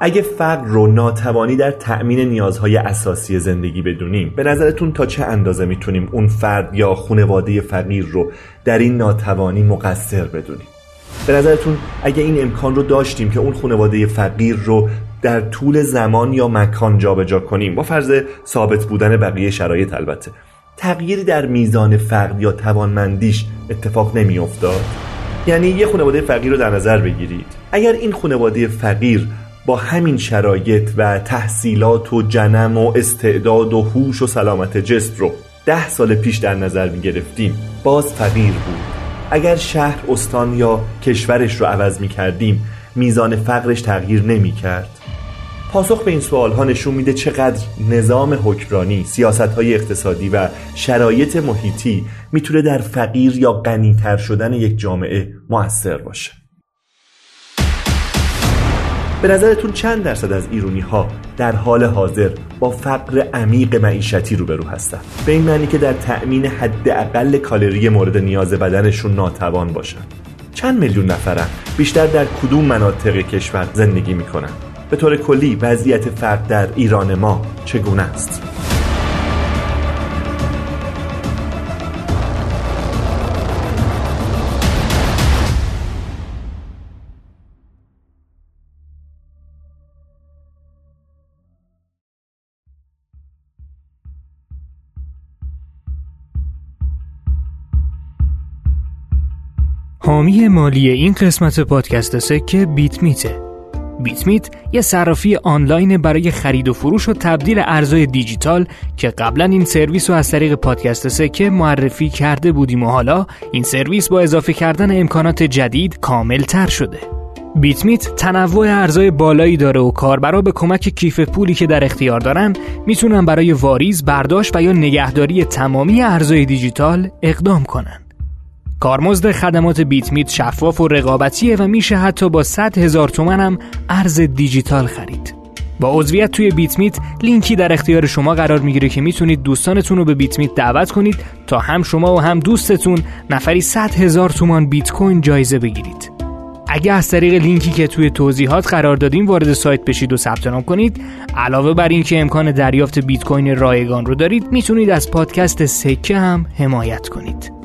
اگه فقر رو ناتوانی در تأمین نیازهای اساسی زندگی بدونیم به نظرتون تا چه اندازه می‌تونیم اون فرد یا خانواده فقیر رو در این ناتوانی مقصر بدونیم؟ به نظرتون اگه این امکان رو داشتیم که اون خانواده فقیر رو در طول زمان یا مکان جابجا کنیم با فرض ثابت بودن بقیه شرایط البته تغییری در میزان فقر یا توانمندیش اتفاق نمیافتاد؟ یعنی یه خانواده فقیر رو در نظر بگیرید. اگر این خانواده فقیر با همین شرایط و تحصیلات و جنم و استعداد و هوش و سلامت جسم رو ده سال پیش در نظر می گرفتیم. باز فقیر بود. اگر شهر استان یا کشورش رو عوض می کردیم میزان فقرش تغییر نمی کرد. پاسخ به این سوال ها نشون میده چقدر نظام حکمرانی، سیاست های اقتصادی و شرایط محیطی می‌تونه در فقیر یا غنیتر شدن یک جامعه موثر باشه. به نظرتون چند درصد از ایرونی ها در حال حاضر با فقر عمیق معیشتی روبرو هستن؟ به این معنی که در تأمین حداقل کالری مورد نیاز بدنشون ناتوان باشن. چند میلیون نفرن بیشتر در کدوم مناطق کشور زندگی می‌کنن؟ به طور کلی وضعیت فرد در ایران ما چگونه است؟ حامی مالی این قسمت پادکست سکه بیت میته بیت میت یه صرافی آنلاین برای خرید و فروش و تبدیل ارزهای دیجیتال که قبلا این سرویس رو از طریق پادکست سکه معرفی کرده بودیم و حالا این سرویس با اضافه کردن امکانات جدید کامل تر شده بیت میت تنوع ارزهای بالایی داره و کاربرا به کمک کیف پولی که در اختیار دارن می‌تونن برای واریز، برداشت و یا نگهداری تمامی ارزهای دیجیتال اقدام کنن. کارمزد خدمات بیت میت شفاف و رقابتیه و میشه حتی با 100 هزار تومن هم ارز دیجیتال خرید. با عضویت توی بیت میت لینکی در اختیار شما قرار می‌گیره که می‌تونید دوستانتون رو به بیت میت دعوت کنید تا هم شما و هم دوستتون نفری 100 هزار تومان بیت کوین جایزه بگیرید. اگه از طریق لینکی که توی توضیحات قرار دادیم وارد سایت بشید و ثبت نام کنید علاوه بر اینکه امکان دریافت بیت کوین رایگان رو دارید می‌تونید از پادکست سکه هم حمایت کنید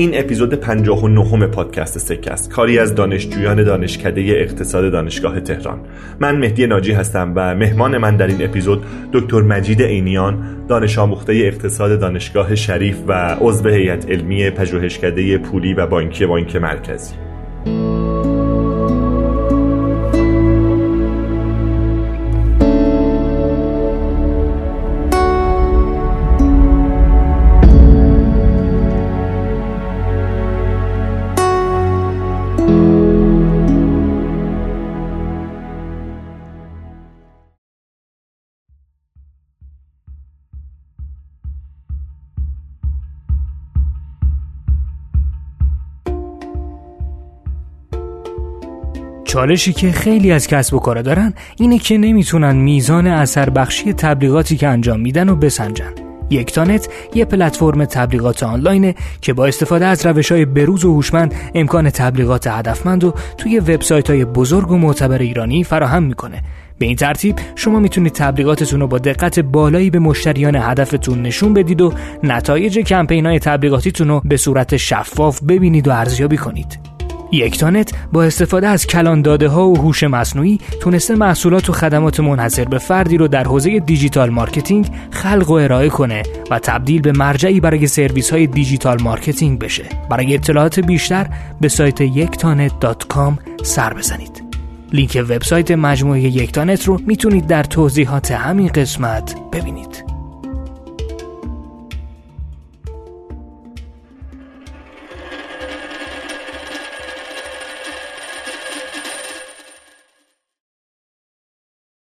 این اپیزود 59 پادکست سکه است کاری از دانشجویان دانشکده اقتصاد دانشگاه تهران. من مهدی ناجی هستم و مهمان من در این اپیزود دکتر مجید عینیان دانش آموخته اقتصاد دانشگاه شریف و عضو هیئت علمی پژوهشکده پولی و بانکی بانک مرکزی. چالشی که خیلی از کسب و کارا دارن اینه که نمی‌تونن میزان اثر بخشی تبلیغاتی که انجام میدن و بسنجن. یکتانت یه پلتفرم تبلیغات آنلاینه که با استفاده از روش های بروز و هوشمند امکان تبلیغات هدفمند و توی وبسایت های بزرگ و معتبر ایرانی فراهم می‌کنه. به این ترتیب شما می‌تونید تبلیغاتتون رو با دقت بالایی به مشتریان هدفتون نشون بدید و نتایج کمپین های تبلیغاتیتون رو به صورت شفاف ببینید و ارزیابی کنید. یکتانت با استفاده از کلان داده ها و هوش مصنوعی تونسته محصولات و خدمات منحصر به فردی رو در حوزه digital marketing خلق و ارائه کنه و تبدیل به مرجعی برای سرویس های digital marketing بشه. برای اطلاعات بیشتر به سایت یکتانت.com سر بزنید. لینک وبسایت مجموعه یکتانت رو می‌تونید در توضیحات همین قسمت ببینید.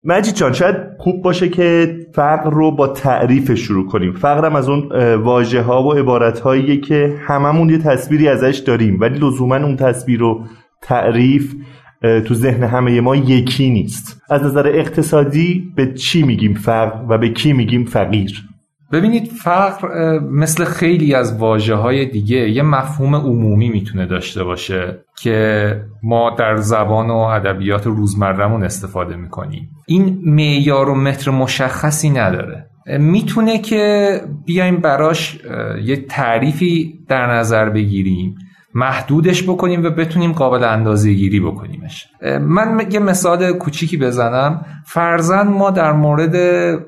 مجید جان شاید خوب باشه که فقر رو با تعریف شروع کنیم. فقر هم از اون واژه ها و عبارت هاییه که هممون یه تصویری ازش داریم ولی لزوما اون تصویر و تعریف تو ذهن همه ما یکی نیست. از نظر اقتصادی به چی میگیم فقر و به کی میگیم فقیر؟ ببینید فقر مثل خیلی از واجه های دیگه یه مفهوم عمومی می‌تونه داشته باشه که ما در زبان و ادبیات روزمرهمون استفاده می‌کنیم. این معیار و متر مشخصی نداره. می‌تونه که بیایم براش یه تعریفی در نظر بگیریم. محدودش بکنیم و بتونیم قابل اندازه گیری بکنیمش من یه مثال کوچیکی بزنم. فرزن ما در مورد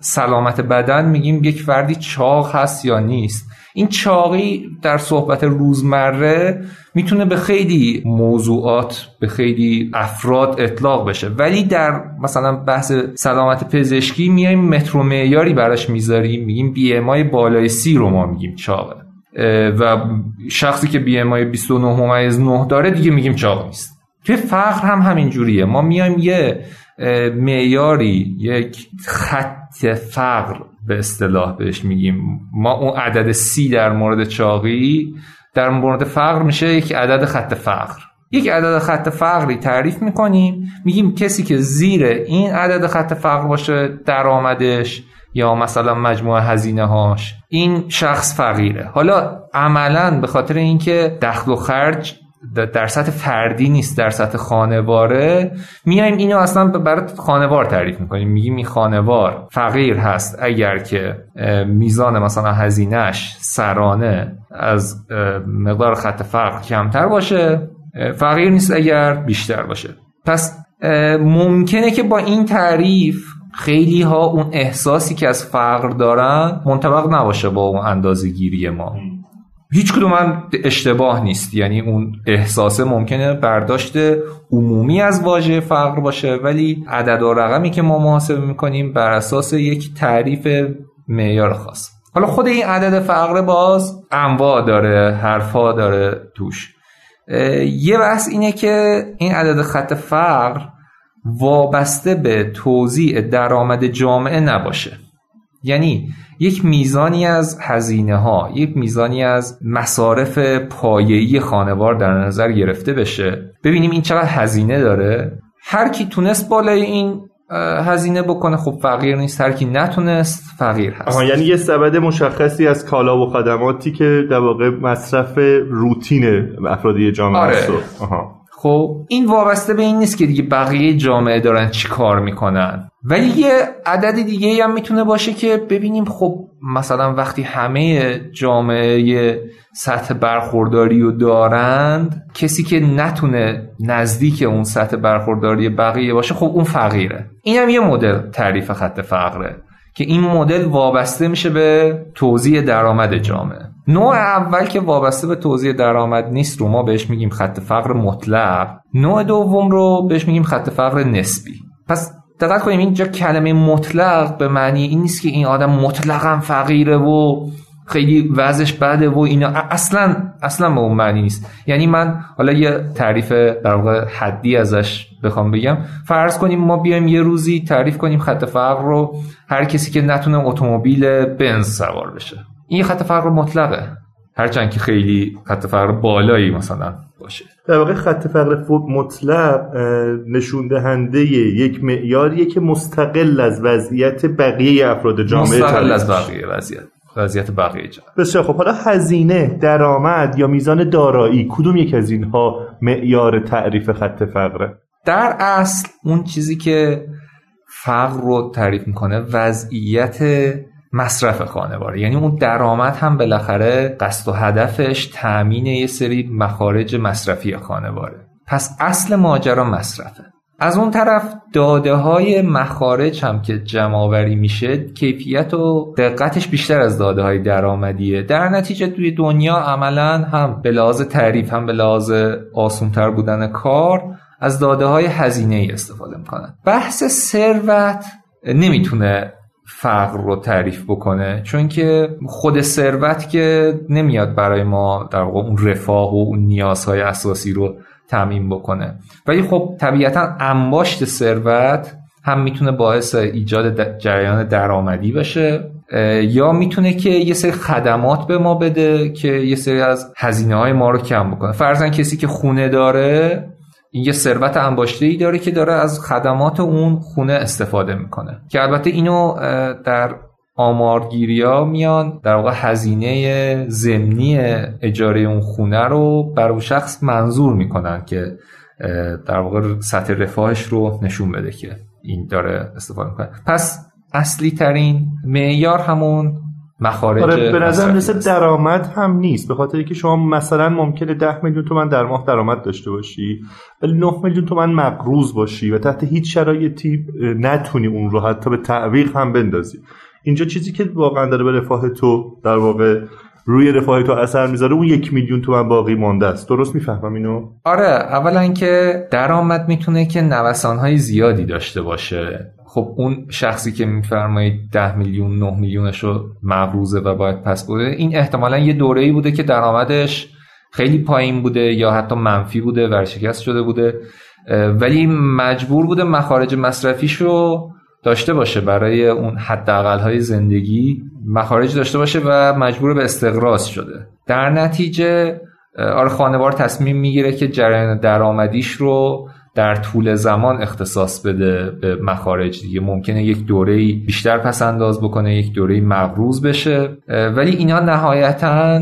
سلامت بدن میگیم یک فردی چاق هست یا نیست. این چاقی در صحبت روزمره می‌تونه به خیلی موضوعات به خیلی افراد اطلاق بشه. ولی در مثلا بحث سلامت پزشکی میایم متر معیاری براش می‌ذاریم. میگیم بی بالای سی رو ما میگیم چاقه. و شخصی که بی ام آی 29 ممیز 9 داره دیگه میگیم چاق نیست. توی فقر هم همین جوریه. ما میایم یه معیاری یک خط فقر به اصطلاح بهش میگیم. ما اون عدد سی در مورد چاقی در مورد فقر میشه یک عدد خط فقر. یک عدد خط فقری تعریف می‌کنیم میگیم کسی که زیر این عدد خط فقر باشه درآمدش یا مثلا مجموعه هزینه هاش این شخص فقیره. حالا عملا به خاطر اینکه دخل و خرج در سطح فردی نیست در سطح خانواره میایم اینو اصلا برای خانوار تعریف می‌کنیم. میگیم این خانوار فقیر هست اگر که میزان مثلا هزینهش سرانه از مقدار خط فقر کمتر باشه. فقیر نیست اگر بیشتر باشه. پس ممکنه که با این تعریف خیلی ها اون احساسی که از فقر دارن منطبق نباشه با اون اندازه گیری ما هیچ کدوم هم اشتباه نیست. یعنی اون احساسه ممکنه برداشت عمومی از واژه فقر باشه ولی عدد و رقمی که ما محاسبه می‌کنیم بر اساس یک تعریف معیار خاص. حالا خود این عدد فقر باز انواع داره حرفا داره توش. یه بحث اینه که این عدد خط فقر وابسته به توزیع درآمد جامعه نباشه. یعنی یک میزانی از هزینه ها یک میزانی از مصارف پایه‌ای خانوار در نظر گرفته بشه. ببینیم این چقدر هزینه داره. هر کی تونست بالای این هزینه بکنه خب فقیر نیست. هر کی نتونست فقیر هست. آها یعنی یه سبد مشخصی از کالا و خدماتی که در واقع مصرف روتین افرادی جامعه آره. آها. خب این وابسته به این نیست که دیگه بقیه جامعه دارن چی کار می‌کنن. ولی یه عدد دیگه هم می‌تونه باشه که ببینیم خب مثلا وقتی همه جامعه سطح برخورداری رو دارند کسی که نتونه نزدیک اون سطح برخورداری بقیه باشه خب اون فقیره. این هم یه مدل تعریف خط فقره که این مدل وابسته میشه به توزیع درآمد جامعه. نوع اول که وابسته به توزیع درآمد نیست رو ما بهش میگیم خط فقر مطلق. نوع دوم رو بهش میگیم خط فقر نسبی. پس دقت کنیم اینجا کلمه مطلق به معنی این نیست که این آدم مطلقا فقیره و خیلی وضعش بده و اینا. اصلا اصلا به اون معنی نیست. یعنی من حالا یه تعریف در واقع حدی ازش بخوام بگم. فرض کنیم ما بیایم یه روزی تعریف کنیم خط فقر رو هر کسی که نتونه اتومبیل بنز سوار بشه. این خط فقر مطلقه. هرچند که خیلی خط فقر بالایی مثلا باشه. در واقع خط فقر مطلق نشون دهنده یک معیاریه که مستقل از وضعیت بقیه افراد جامعه مستقل از بقیه وضعیت. وضعیت بقیه جامعه بسیار خب حالا هزینه درآمد یا میزان دارایی کدوم یک از اینها معیار تعریف خط فقره؟ در اصل اون چیزی که فقر رو تعریف می‌کنه وضعیت مصرف خانواره یعنی اون درآمد هم بالاخره قصد و هدفش تأمین یه سری مخارج مصرفی خانواره پس اصل ماجرا مصرفه. از اون طرف داده های مخارج هم که جمع میشه کیفیت و دقتش بیشتر از داده های درآمدیه. در نتیجه توی دنیا عملا هم به لحاظ تعریف هم به لحاظ آسونتر بودن کار از داده های هزینه استفاده می‌کنن. بحث ثروت نمی‌تونه فقر رو تعریف بکنه چون که خود ثروت که نمیاد برای ما در واقع اون رفاه و اون نیازهای اساسی رو تعمین بکنه. ولی خب طبیعتا انباشت ثروت هم می‌تونه باعث ایجاد جریان درآمدی بشه یا می‌تونه که یه سری خدمات به ما بده که یه سری از هزینه های ما رو کم بکنه. فرضاً کسی که خونه داره این یه ثروت انباشته ای داره که داره از خدمات اون خونه استفاده می‌کنه. که البته اینو در آمارگیری ها میان در واقع هزینه زمینی اجاره اون خونه رو بر اون شخص منظور می‌کنن که در واقع سطح رفاهش رو نشون بده که این داره استفاده می‌کنه. پس اصلی ترین معیار همون مخارج آره به نظر مثل درآمد هم نیست. به خاطر که شما مثلا ممکنه 10 میلیون تومن در ماه درآمد داشته باشی ولی 9 میلیون تومن مقروض باشی و تحت هیچ شرایطی نتونی اون رو حتی به تعویق هم بندازی. اینجا چیزی که واقعا داره به رفاه تو در واقع روی رفاه تو اثر می‌ذاره اون یک میلیون تومن باقی مانده است. درست می‌فهمم اینو؟ آره اولا که درآمد می‌تونه که نوسانهای زیادی داشته باشه. خب اون شخصی که میفرمایید ده میلیون نه میلیونش رو مقروضه و باید پس بوده این احتمالا یه دوره ای بوده که درآمدش خیلی پایین بوده یا حتی منفی بوده ورشکست شده بوده. ولی مجبور بوده مخارج مصرفیش رو داشته باشه برای اون حداقل های زندگی. مخارج داشته باشه و مجبور به استقراض شده. در نتیجه آره خانوار تصمیم می‌گیره که جریان درآمدیش رو در طول زمان اختصاص بده به مخارج دیگه. ممکنه یک دوره بیشتر پس انداز بکنه یک دوره مقروض بشه. ولی اینا نهایتا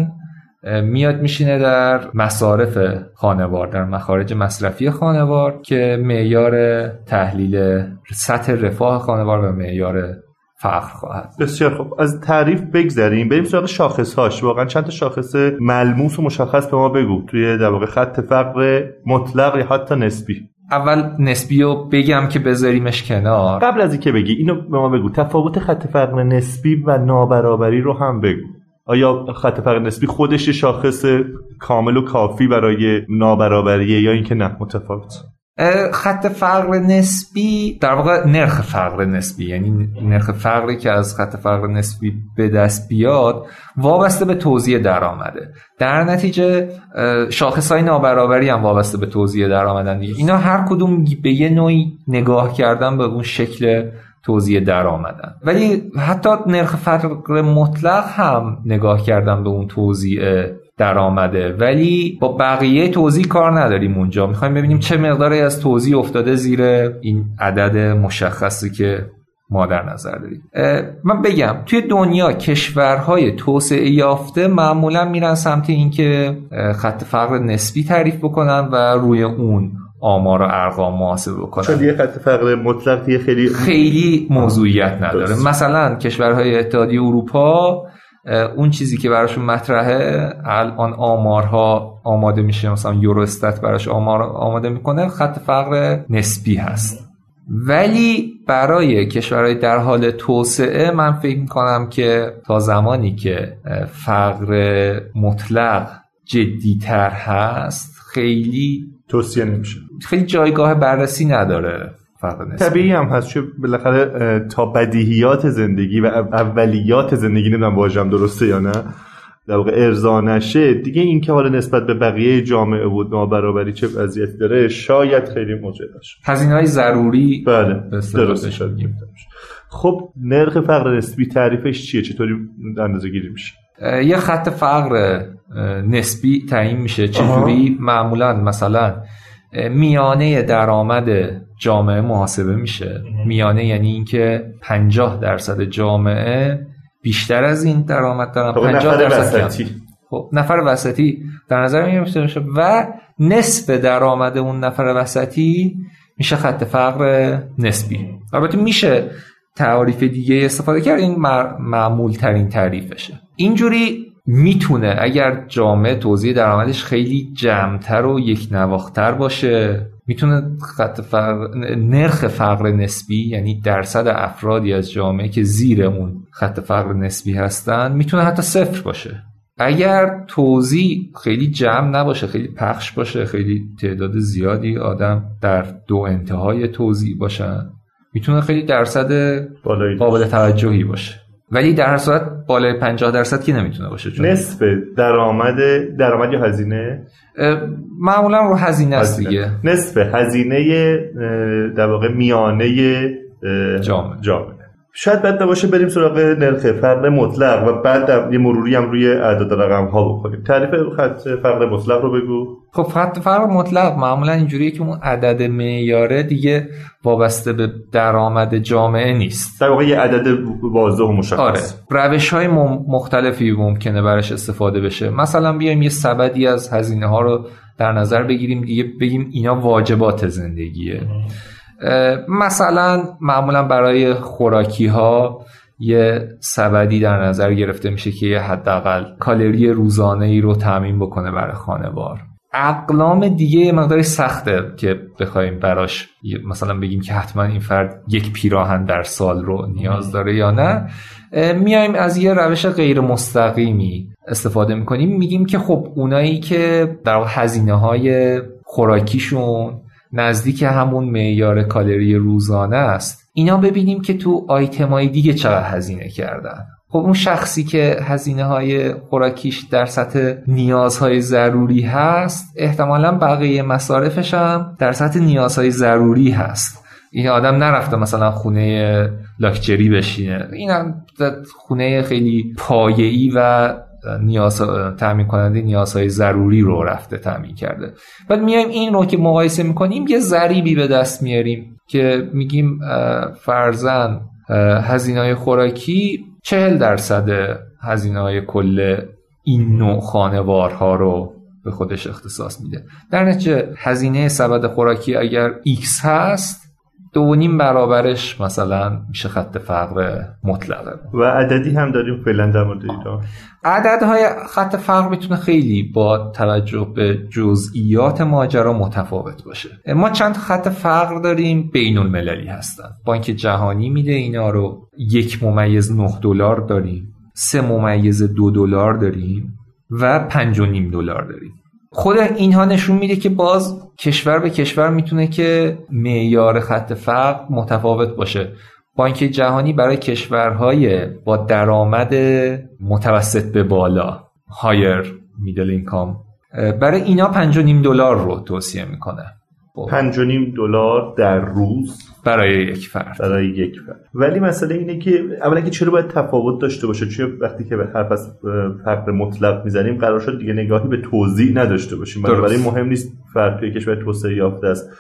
میاد میشینه در مصارف خانوار در مخارج مصرفی خانوار که معیار تحلیل سطح رفاه خانوار و معیار فقر خواهد. بسیار خوب. از تعریف بگذریم. بریم سراغ شاخص هاش واقعا چند تا شاخص ملموس و مشخص به ما بگو. توی در واقع خط فقر مطلق یا حتی نسبی. اول نسبی رو بگم که بذاریمش کنار. قبل از اینکه بگی اینو به ما بگو. تفاوت خط فقر نسبی و نابرابری رو هم بگو. آیا خط فقر نسبی خودش شاخص کامل و کافی برای نابرابریه یا اینکه نه؟ متفاوت. خط فقر نسبی در واقع نرخ فقر نسبی. یعنی نرخ فقری که از خط فقر نسبی به دست بیاد وابسته به توزیع درآمده. در نتیجه شاخص های نابرابری هم وابسته به توزیع درآمدن اینا هر کدوم به یه نوعی نگاه کردن به اون شکل توزیع درآمدن. ولی حتی نرخ فقر مطلق هم نگاه کردن به اون توزیع درآمده. ولی با بقیه توضیح کار نداریم اونجا. می‌خوایم ببینیم چه مقداری از توضیح افتاده زیر این عدد مشخصی که ما در نظر داریم. من بگم توی دنیا کشورهای توسعه یافته معمولا میرن سمت اینکه خط فقر نسبی تعریف بکنن و روی اون آمار و ارقام محاسبه بکنن. چون یه خط فقر مطلق خیلی خیلی موضوعیت نداره. مثلا کشورهای اتحادیه اروپا اون چیزی که براشون مطرحه الان آمارها آماده میشه مثلا یوروستات براش آمار آماده می‌کنه خط فقر نسبی هست. ولی برای کشورهای در حال توسعه من فکر می‌کنم که تا زمانی که فقر مطلق جدیتر هست خیلی توصیه نمیشه. خیلی جایگاه بررسی نداره. طبیعی هم هست چون بالاخره تا بدیهیات زندگی و اولیات زندگی نمی‌دونم واژم درسته یا نه در واقع ارضا نشه دیگه این که حالا نسبت به بقیه جامعه بود نابرابری چه وضعیتی داره شاید خیلی موجه باشه هزینه های ضروری بله درست شد خب نرخ فقر نسبی تعریفش چیه؟ چطوری اندازه گیری میشه؟ یه خط فقر نسبی تعیین میشه. چجوری؟ معمولا مثلا میانه درآمد جامعه محاسبه میشه. میانه یعنی اینکه 50 درصد جامعه بیشتر از این درآمد دارن. 50 درصد خب نفر وسطی در نظر می‌گیریم و نصف درآمد اون نفر وسطی میشه خط فقر نسبی. البته میشه تعریف دیگه استفاده کرد. این معمول ترین تعریفشه. اینجوری می‌تونه اگر جامعه توزیع درآمدش خیلی جمعتر و یک نواختر باشه می‌تونه خط فقر نرخ فقر نسبی یعنی درصد افرادی از جامعه که زیر اون خط فقر نسبی هستن می‌تونه حتی صفر باشه. اگر توزیع خیلی جمع نباشه خیلی پخش باشه خیلی تعداد زیادی آدم در دو انتهای توزیع باشن می‌تونه خیلی درصد قابل توجهی باشه. ولی در هر صورت بالای 50 درصد که نمی‌تونه باشه چون نصف درآمد درآمد یا هزینه؟ معمولا رو هزینه است دیگه. نصف هزینه در واقع میانه جامعه. جامعه. شاید بد نباشه بریم سراغ نرخ فقر مطلق و بعد یه مروری هم روی اعداد رقم ها بکنیم تعریف خط فقر مطلق رو بگو. خب خط فقر مطلق معمولا اینجوریه که اون عدد معیاره دیگه وابسته به درآمد جامعه نیست. در واقع یه عدد واضح و مشخص. آره. روش های مختلفی ممکنه براش استفاده بشه. مثلا بیایم یه سبدی از هزینه ها رو در نظر بگیریم دیگه بگیم اینا واجبات زندگیه. مثلا معمولا برای خوراکی ها یه سبدی در نظر گرفته میشه که یه حداقل کالری روزانه ای رو تعمین بکنه برای خانوار. اقلام دیگه مقداری سخته که بخوایم براش مثلا بگیم که حتما این فرد یک پیراهن در سال رو نیاز داره یا نه. میایم از یه روش غیر مستقیمی استفاده می‌کنیم. میگیم که خب اونایی که در هزینه های خوراکیشون نزدیک همون معیار کالری روزانه است. اینا ببینیم که تو های دیگه چقدر هزینه کردن. خب اون شخصی که هزینه های خوراکیش در سطح نیازهای ضروری هست احتمالا بقیه مصارفش هم در سطح نیازهای ضروری هست. این آدم نرفته مثلا خونه لاکچری بشینه. این هم خونه خیلی پایه‌ای و نیاز تامین کننده نیازهای ضروری رو رفته تامین کرده. بعد میایم این رو که مقایسه می‌کنیم یه ضریبی به دست میاریم که میگیم فرزن هزینه های خوراکی چهل درصد هزینه های کل این نوع خانوارها رو به خودش اختصاص میده. در نتیجه هزینه سبد خوراکی اگر X هست دو نیم برابرش مثلا میشه خط فقر مطلقه. و عددی هم داریم فعلا در مورد ایران. عددهای خط فقر می‌تونه خیلی با توجه به جزئیات ماجرا متفاوت باشه. ما چند خط فقر داریم بین المللی هستن بانک جهانی میده اینا رو یک ممیز نه دلار داریم سه ممیز دو دلار داریم و پنج و نیم دلار داریم. خود اینها نشون میده که باز کشور به کشور می‌تونه که معیار خط فقر متفاوت باشه بانک جهانی برای کشورهای با درآمد متوسط به بالا هایر میدل اینکام برای اینا 5.5 دلار رو توصیه می‌کنه. پنج و نیم دلار در روز. برای یک فرد. برای یک فرد. ولی مسئله اینه که اولا که چرا باید تفاوت داشته باشه؟ چون وقتی که به حرف از فقر مطلق می‌زنیم قرار شد دیگه نگاهی به توضیح نداشته باشیم؟ برای مهم نیست فرد توی کشور توسعه یافته است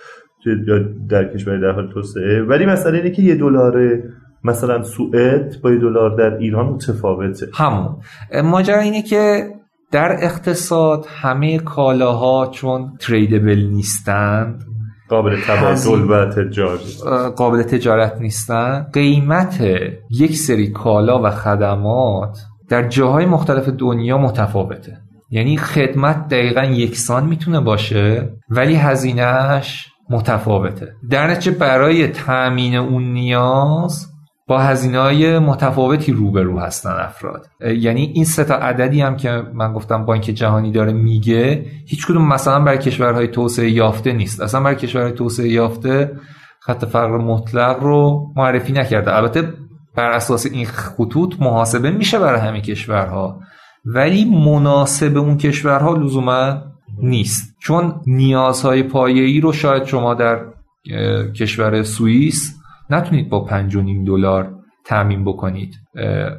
یا در کشور در حال توسعه. ولی مسئله اینه که یه دلار مثلا سوئد با یه دلار در ایران متفاوته. همون. ماجرا اینه که در اقتصاد همه کالاها چون تریدبل نیستند قابل تبادل و تجارت قابل تجارت نیستن قیمت یک سری کالا و خدمات در جاهای مختلف دنیا متفاوته. یعنی خدمت دقیقا یکسان می‌تونه باشه ولی هزینهش متفاوته. در نتیجه برای تأمین اون نیاز با هزینه های متفاوتی روبرو هستن افراد. یعنی این سه تا عددی هم که من گفتم بانک جهانی داره میگه هیچ کدوم مثلا برای کشورهای توسعه یافته نیست. اصلا برای کشورهای توسعه یافته خط فقر مطلق رو معرفی نکرده. البته بر اساس این خطوط محاسبه میشه برای همه کشورها ولی مناسب اون کشورها لزوما نیست. چون نیازهای پایه‌ای رو شاید شما در کشور سوئیس نتونید با 5.5 دلار تعمین بکنید.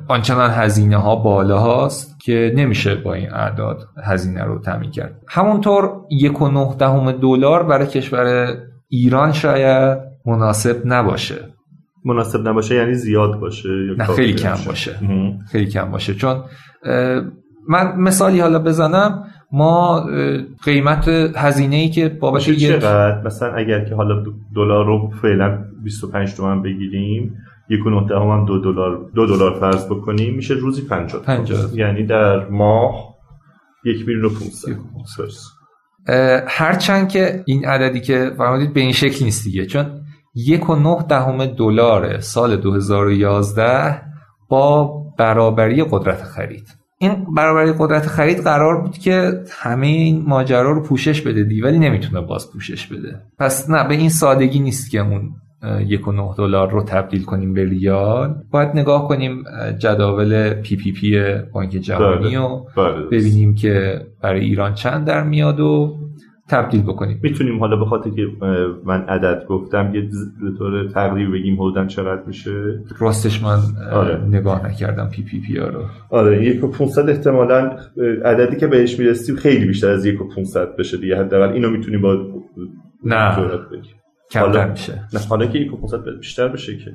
آنچنان هزینه ها بالا هاست که نمیشه با این اعداد هزینه رو تعمین کرد. همونطور یک و نه دهم دلار برای کشور ایران شاید مناسب نباشه. مناسب نباشه یعنی زیاد باشه نه خیلی کم باشه. خیلی کم باشه. چون من مثالی حالا بزنم. ما قیمت هزینه ای که بابت یه چقدر؟ مثلا اگر که حالا دلار رو فعلا 25 تومن بگیریم یک و هم دو دلار دو دلار فرض بکنیم میشه روزی 50 50 یعنی در ماه یک میلیون و 500 هرچند که این عددی که فرمودید به این شکل نیست دیگه چون یک و نه دهم دلار سال 2011 با برابری قدرت خرید. این برابری قدرت خرید قرار بود که همه این ماجرا رو پوشش بده دی ولی نمی‌تونه باز پوشش بده پس نه به این سادگی نیست که اون یک و نه دلار رو تبدیل کنیم به ریال باید نگاه کنیم جداول PP P بانک جهانی رو بله. ببینیم که برای ایران چند در میاد و تبدیل بکنیم. می‌تونیم حالا به خاطر که من عدد گفتم یه به طور تقریبی بگیم حدوداً چقدر میشه. راستش من آره. نگاه نکردم PPP رو. آره یک و 500 احتمالاً عددی که بهش می‌رسیم خیلی بیشتر از یک و 500 بشه دیگه. حداقل اینو می‌تونیم با نه. کمتر میشه. نه حالا که یک و 500 بیشتر بشه که.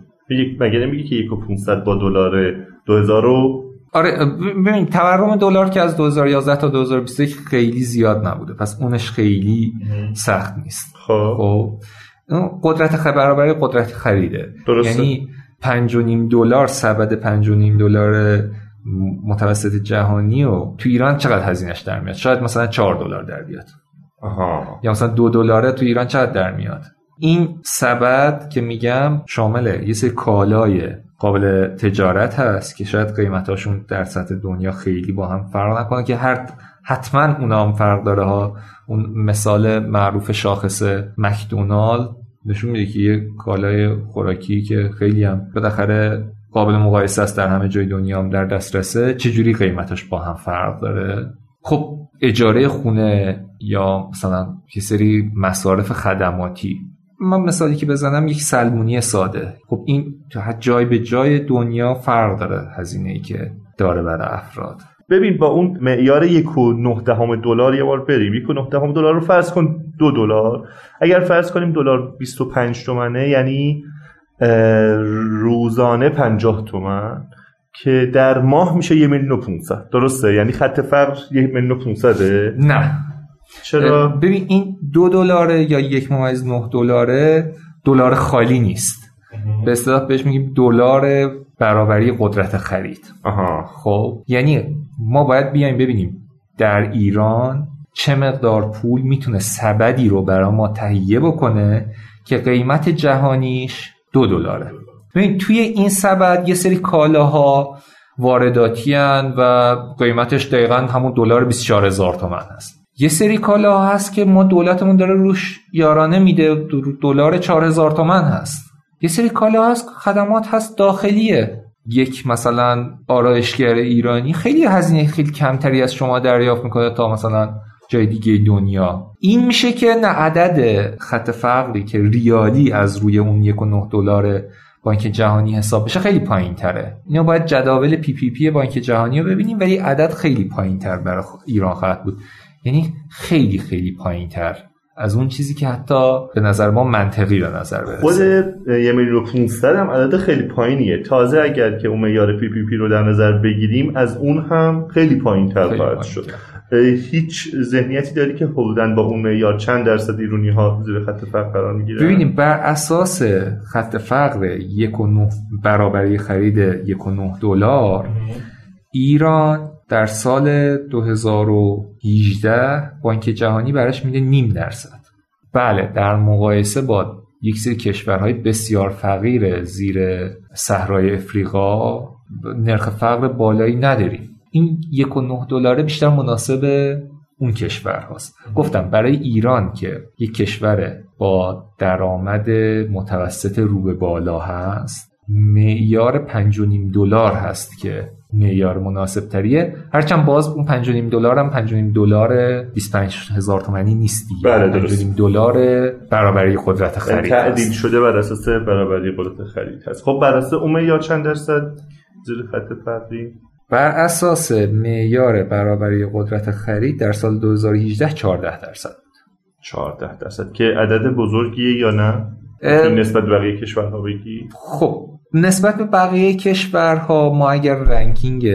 مگه نمیگی که یک و 500 با دلار 2000 آره ببین تورم دلار که از 2011 تا 2021 خیلی زیاد نبوده. پس اونش خیلی سخت نیست. خب, خب، قدرت خرید برابر قدرت خریده. درسته. یعنی 5.5 دلار سبد 5.5 دلار متوسط جهانی و تو ایران چقدر هزینهش در میاد؟ شاید مثلا 4 دلار در بیاد. آها. یا مثلا دو دلاره تو ایران چقدر در میاد؟ این سبد که میگم شامل یه سری کالای قابل تجارت هست که شاید قیمتاشون در سطح دنیا خیلی با هم فرق نکنه که هر حتما اونا هم فرق داره ها. اون مثال معروف شاخص مکدونال نشون میده که یه کالای خوراکی که خیلی هم بالاخره قابل مقایسه است در همه جای دنیا هم در دسترسه چجوری قیمتاش با هم فرق داره؟ خب اجاره خونه یا مثلا یه سری مصارف خدماتی من مثالی که بزنم یک سلمونی ساده. خب این جای به جای دنیا فرق داره هزینه ای که داره برای افراد. ببین با اون معیار یک و نه دهم دلار یه بار بریم. یک و نه دهم دلار رو فرض کن دو دلار. اگر فرض کنیم دلار 25 تومنه یعنی روزانه 50 تومن که در ماه میشه یه میلیون و 500 درسته؟ یعنی خط فقر یه میلیون و 500 نه. چرا؟ ببین این دو دلاره یا یک ممیز نه دلاره دلار خالی نیست. به اصطلاح بهش میگیم دلار برابری قدرت خرید. آها. خب یعنی ما باید بیایم ببینیم در ایران چه مقدار پول می‌تونه سبدی رو برای ما تهیه بکنه که قیمت جهانیش دو دلاره. ببین توی این سبد یه سری کالاها وارداتی و قیمتش دقیقا همون دلار 24 هزار تومن هست. یه سری کالا هست که ما دولتمون داره روش یارانه میده دلار 4000 تومن هست. یه سری کالا هست خدمات هست داخلیه. یک مثلا آرایشگر ایرانی خیلی هزینه خیلی کمتری از شما دریافت می‌کنه تا مثلا جای دیگه دنیا. این میشه که نه عدد خط فقری که ریالی از روی اون یک و نه دلار بانک جهانی حساب بشه خیلی پایین تره اینو باید جداول PPP بانک جهانی رو ببینیم ولی عدد خیلی پایین تر برای ایران خواهد بود. یعنی خیلی خیلی پایین تر از اون چیزی که حتی به نظر ما منطقی به نظر برسه. خود یه میلیون و 500 هم عدد خیلی پایینیه. تازه اگر که اون معیار PPP رو در نظر بگیریم از اون هم خیلی پایین تر خواهد شد. هیچ ذهنیتی داری که حدودا با اون معیار چند درصد ایرانی ها زیر خط فقر قرار می‌گیرن ببینیم بر اساس خط فقر یک و نه برابری خرید یک و نه دلار ایران در سال 2018 بانک جهانی براش میده نیم درصد. بله در مقایسه با یک سری کشورهای بسیار فقیر زیر صحرای افریقا نرخ فقر بالایی نداریم. این یک و نه دلاره بیشتر مناسب اون کشور هاست. گفتم برای ایران که یک کشور با درآمد متوسط رو به بالا هست معیار 5.5 دلار هست که معیار مناسب تریه هرچند باز اون 5.5 دلار هم 5.5 دلار 25 هزار تومانی نیست دیگه. بله درست. دلار برابری قدرت خرید تعدیل شده بر اساس برابری قدرت خرید هست. خب بر اساس اون معیار چند درصد زیر خط فقری؟ بر اساس معیار برابری قدرت خرید در سال 2018 14 درصد. 14 درصد که عدد بزرگیه یا نه؟ نسبت بقیه کشورها بگی. خب نسبت به بقیه کشورها ما اگر رنکینگ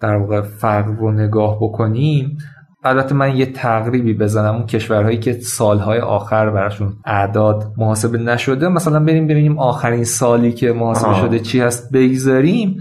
در واقع فرق رو نگاه بکنیم البته من یه تقریبی بزنم اون کشورهایی که سالهای آخر براشون اعداد محاسبه نشده. مثلا بریم ببینیم آخرین سالی که محاسبه شده چی هست بگذاریم.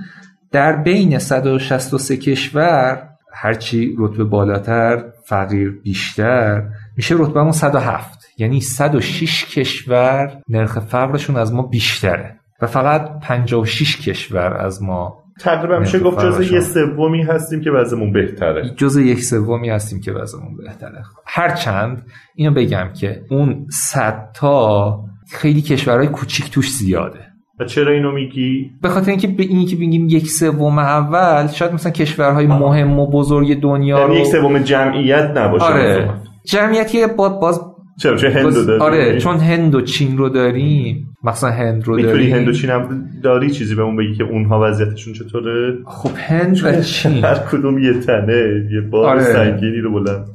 در بین 163 کشور هرچی رتبه بالاتر فقیر بیشتر میشه رتبهمون 107 یعنی 106 کشور نرخ فقرشون از ما بیشتره. و فقط 56 کشور از ما تقریبا میشه گفت جز یه سومی هستیم که وضعمون بهتره. جز یک سومی هستیم که وضعمون بهتره. هرچند اینو بگم که اون صد تا خیلی کشورهای کوچیک توش زیاده. و چرا اینو میگی؟ به خاطر اینکه به اینی که بگیم یک سوم اول شاید مثلا کشورهای مهم و بزرگ دنیا یعنی رو یک سوم جمعیت نباشه. آره. جمعیتی با باز چرا؟ چه هند رو داریم آره چون هند و چین رو داریم. مثلا هند رو می‌تونی داریم. هند و چین هم داری؟ چیزی به اون بگی که اونها وضعیتشون چطوره؟ خب هند و چین. هر کدوم یه تنه یه بار آره. سنگینی رو بلند.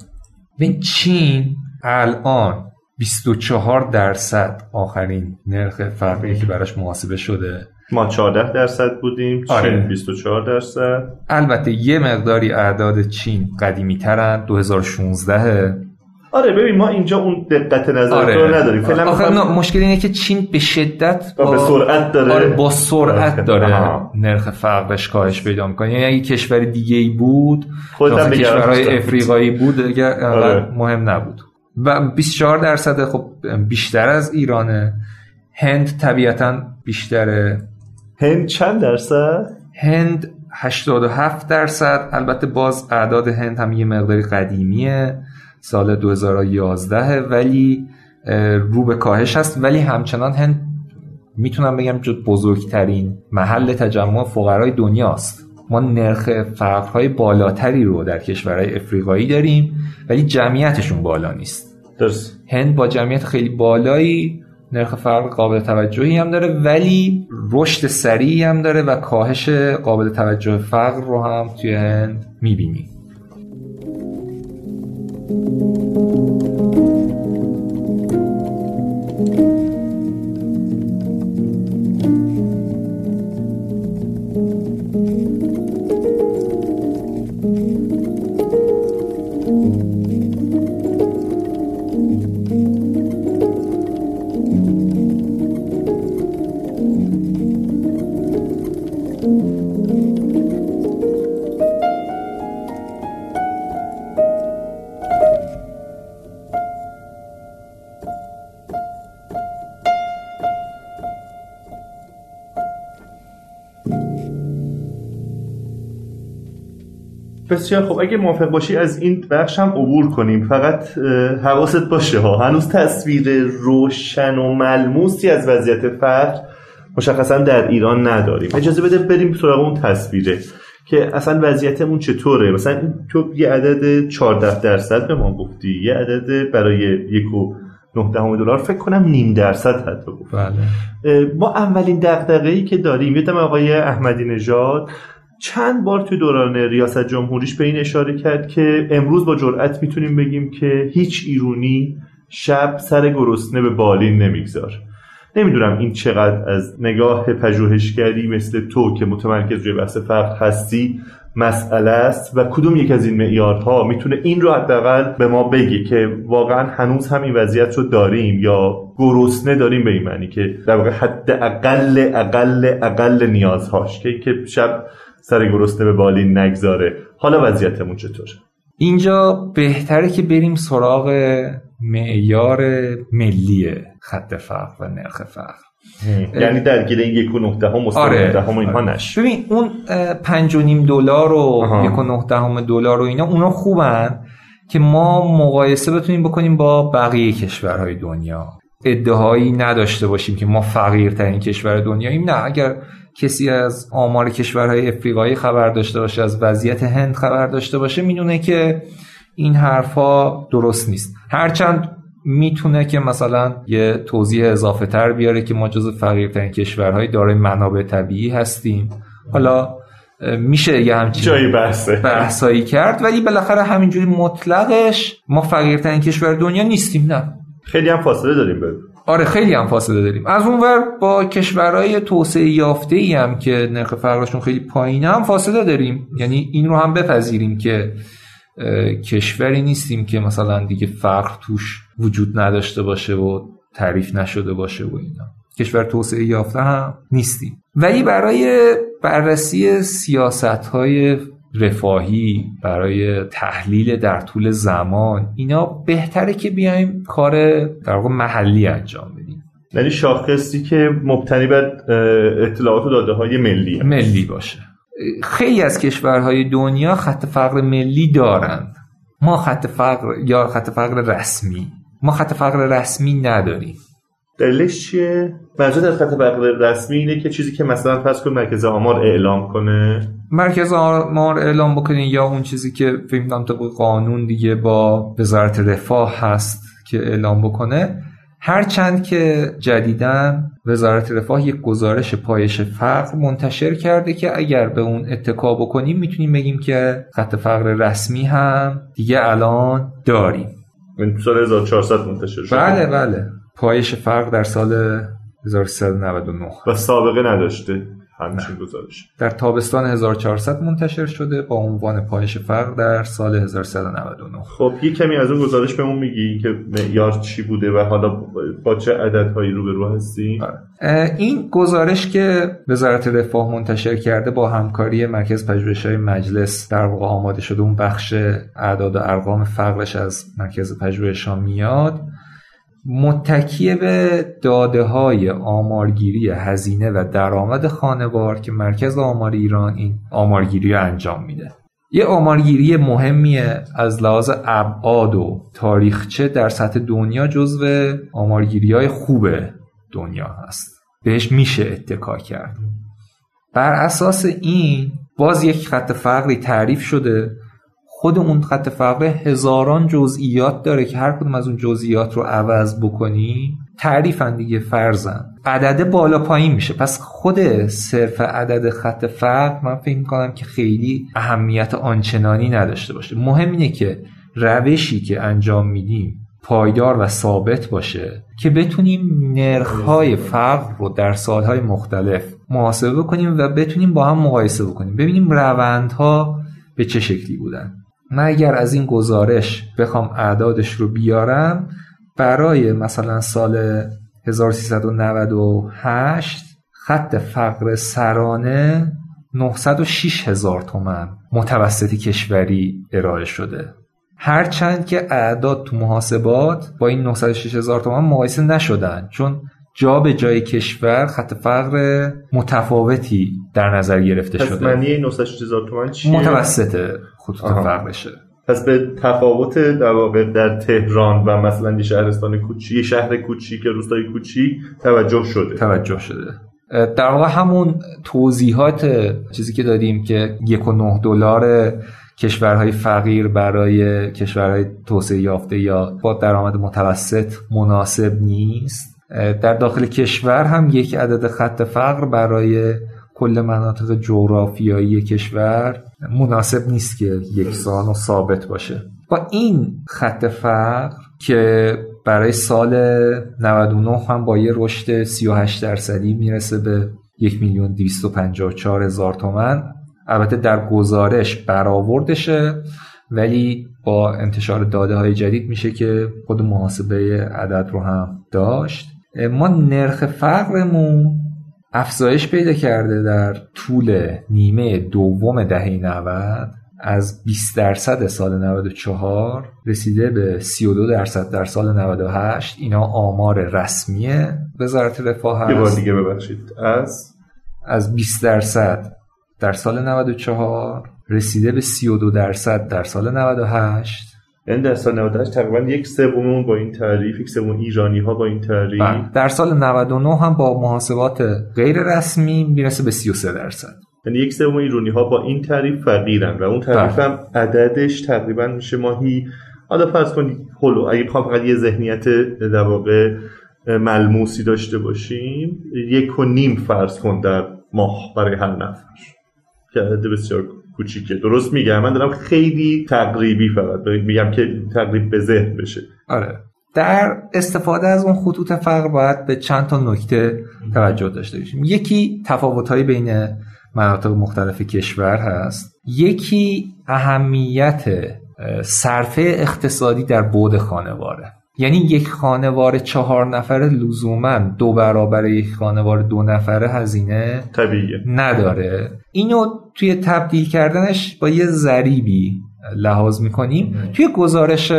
ببین چین الان 24 درصد آخرین نرخ فرقی که براش محاسبه شده. ما 14 درصد بودیم چین آره. 24 درصد. البته یه مقداری اعداد چین قدیمی ترن 2016 آره ببین ما اینجا اون دقت نظر رو نداریم. فعلا می‌خوام- نه، مشکل اینه که چین به شدت با به سرعت داره. آره با سرعت آره. داره آها. نرخ فقرش کاهش پیدا می‌کنه. یعنی اگه کشور دیگه ای بود نگران کشورهای. افریقایی بود اگر آره. مهم نبود. و 24 درصد خب بیشتر از ایرانه. هند طبیعتا بیشتره. هند چند درصد؟ هند 87 درصد. البته باز اعداد هند هم یه مقداری قدیمیه. سال 2011 ولی رو به کاهش هست. ولی همچنان هند می‌تونم بگم جز بزرگترین محل تجمع فقرای دنیاست. ما نرخ فقرهای بالاتری رو در کشورهای افریقایی داریم ولی جمعیتشون بالا نیست. درست. هند با جمعیت خیلی بالایی نرخ فقر قابل توجهی هم داره ولی رشد سریعی هم داره و کاهش قابل توجه فقر رو هم توی هند می‌بینی thank you بسیار خب اگه موافق باشی از این بخش هم عبور کنیم. فقط حواست باشه ها. هنوز تصویر روشن و ملموسی از وضعیت فقر مشخصا در ایران نداریم. اجازه بده بریم سراغ اون تصویره که اصلا وضعیتمون چطوره. مثلا تو یه عدد 14 درصد به ما گفتی یه عدد برای یک و نه دهم دلار. فکر کنم نیم درصد حتی گفت بله. ما اولین دغدغه‌ای که داریم یادم آقای احمدی نژاد چند بار توی دوران ریاست جمهوریش به این اشاره کرد که امروز با جرأت می‌تونیم بگیم که هیچ ایرونی شب سر گرسنه به بالین نمیگذار. نمی‌دونم این چقدر از نگاه پژوهشگری مثل تو که متمرکز روی بحث فقر هستی مسئله است و کدوم یک از این معیارها می‌تونه این رو حداقل به ما بگه که واقعا هنوز هم این وضعیت رو داریم یا گرسنه داریم به این معنی که در واقع حد اقل اقل اقل نیازهاش. که که شب سر گرسنه به بالین نگذاره. حالا وضعیتمون چطوره اینجا بهتره که بریم سراغ معیار ملی خط فقر و نرخ فقر. یعنی درگیر این یک و نه دهم و سه و آره. دهم اینها آره. نش ببین اون پنج و نیم دلار و. یک و نه دهم دلار و اینا اونا خوبن که ما مقایسه بتونیم بکنیم با بقیه کشورهای دنیا. ادعایی نداشته باشیم که ما فقیرترین کشور دنیاییم نه. اگر کسی از آمار کشورهای افریقایی خبر داشته باشه از وضعیت هند خبر داشته باشه می‌دونه که این حرفا درست نیست. هرچند می‌تونه که مثلا یه توضیح اضافه تر بیاره که ما جز فقیرترین کشورهای دارای منابع طبیعی هستیم. حالا میشه یه همچین جایی بحثه. بحثایی کرد ولی بالاخره همینجوری مطلقش ما فقیرترین کشور دنیا نیستیم نه. خیلی هم فاصله داریم به آره خیلی هم فاصله داریم. از اونور با کشورهای توسعه یافته ای هم که نرخ فقرشون خیلی پایینه هم فاصله داریم. یعنی این رو هم بپذیریم که کشوری نیستیم که مثلا دیگه فقر توش وجود نداشته باشه و تعریف نشده باشه و اینا. کشور توسعه یافته هم نیستیم. ولی برای بررسی سیاست های رفاهی برای تحلیل در طول زمان اینا بهتره که بیایم کار در واقع محلی انجام بدیم. یعنی شاخصی که مبتنی بر اطلاعات و داده های ملیه ملی باشه. خیلی از کشورهای دنیا خط فقر ملی دارند ما خط فقر یا خط فقر رسمی. ما خط فقر رسمی نداریم. دلیلش چیه؟ منظور از خط فقر رسمی اینه که چیزی که مثلا فرض کن مرکز آمار اعلام کنه. مرکز آمار اعلام بکنه یا اون چیزی که فکر می‌کنم طبق قانون دیگه با وزارت رفاه هست که اعلام بکنه هرچند که جدیدن وزارت رفاه یک گزارش پایش فقر منتشر کرده که اگر به اون اتکا بکنیم می‌تونیم بگیم که خط فقر رسمی هم دیگه الان داریم. این سال 1400 منتشر شده. بله بله. پایش فقر در سال 1399 و سابقه نداشته همچین گزارش. در تابستان 1400 منتشر شده با عنوان پایش فقر در سال 1399 خب یه کمی از اون گزارش بهمون میگی که معیار چی بوده و حالا با چه عددهایی روبرو هستی؟ این گزارش که وزارت رفاه منتشر کرده با همکاری مرکز پژوهش‌های مجلس در واقع آماده شده اون بخش اعداد و ارقام فقرش از مرکز پژوهش‌ها میاد. متکیه به داده های آمارگیری هزینه و درآمد خانوار که مرکز آمار ایران این آمارگیری رو انجام میده. یه آمارگیری مهمیه از لحاظ ابعاد و تاریخچه در سطح دنیا جزو آمارگیری های خوب دنیا هست. بهش میشه اتکا کرد. بر اساس این باز یک خط فقری تعریف شده خود اون خط فقره هزاران جزئیات داره که هر کدوم از اون جزئیات رو عوض بکنی تعریفن دیگه فرزن عدده بالا پایین میشه. پس خود صرف عدد خط فقر من فکر می‌کنم که خیلی اهمیت آنچنانی نداشته باشه. مهم اینه که روشی که انجام میدیم پایدار و ثابت باشه که بتونیم نرخهای فقر رو در سالهای مختلف محاسبه بکنیم و بتونیم با هم مقایسه بکنیم. ببینیم روندها به چه شکلی بودن. من اگر از این گزارش بخوام اعدادش رو بیارم؟ برای مثلا سال 1398 خط فقر سرانه 906 هزار تومن متوسطی کشوری ارائه شده. هرچند که اعداد تو محاسبات با این 906 هزار تومن مقایسه نشدن چون جا به جای کشور خط فقر متفاوتی در نظر گرفته پس شده. معنی 906 هزار تومن چیه؟ متوسط خطوط آها. فقرشه پس به تفاوت در واقع در تهران و مثلا یه شهرستان کوچیک یه شهر کوچیک یا روستای کوچیک توجه شده. توجه شده. در واقع همون توضیحات چیزی که دادیم که یک و نه دلار کشورهای فقیر برای کشورهای توسعه یافته یا با درآمد متوسط مناسب نیست. در داخل کشور هم یک عدد خط فقر برای کل مناطق جغرافیایی کشور مناسب نیست که یکسان و ثابت باشه. با این خط فقر که برای سال 99 هم با یه رشد 38 درصدی می‌رسه به 1 میلیون 254 هزار تومن البته در گزارش برآوردشه ولی با انتشار داده های جدید میشه که خود محاسبه عدد رو هم داشت. ما نرخ فقرمون افزایش پیدا کرده در طول نیمه دوم دهه 90 از 20 درصد سال 94 رسیده به 32 درصد در سال 98 اینا آمار رسمی وزارت رفاه هست یه بار دیگه ببخشید. از؟ از 20 درصد در سال 94 رسیده به 32 درصد در سال 98 یعنی در سال 98 تقریبا یک سوم با این تعریف یک سوم ایرانی ها با این تعریف. بله. در سال 99 هم با محاسبات غیر رسمی می‌رسه به 33 درصد. یعنی یک سوم ایرانی ها با این تعریف فقیرن و اون تعریف هم عددش تقریبا میشه ماهی حالا فرض کنید هلو اگه بخوام فقط یه ذهنیت در واقع ملموسی داشته باشیم یک و نیم فرض کن در ماه برای هر نفر. که عدد بسیار کوچیکه. درست میگم؟ من دارم خیلی تقریبی فقط. میگم که تقریب به ذهن بشه. آره. در استفاده از اون خطوط فقر باید به چند تا نکته توجه داشته باشیم. یکی تفاوت‌های بین مناطق مختلف کشور هست. یکی اهمیت صرفه اقتصادی در بود خانواره یعنی یک خانوار چهار نفره لزوما دو برابر یک خانوار دو نفره هزینه طبیعیه. نداره. اینو توی تبدیل کردنش با یه ذریبی لحاظ می‌کنیم. توی گزارش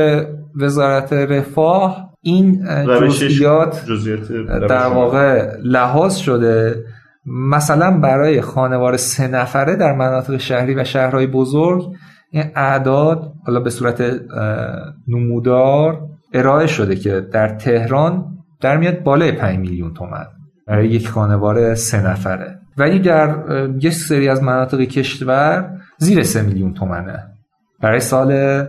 وزارت رفاه این جزئیات در واقع لحاظ شده. مثلا برای خانوار سه نفره در مناطق شهری و شهرهای بزرگ این اعداد حالا به صورت نمودار ارائه شده که در تهران در میاد بالای 5 میلیون تومن. برای یک خانوار سه نفره. ولی در یک سری از مناطق کشور زیر 3 میلیون تومنه. برای سال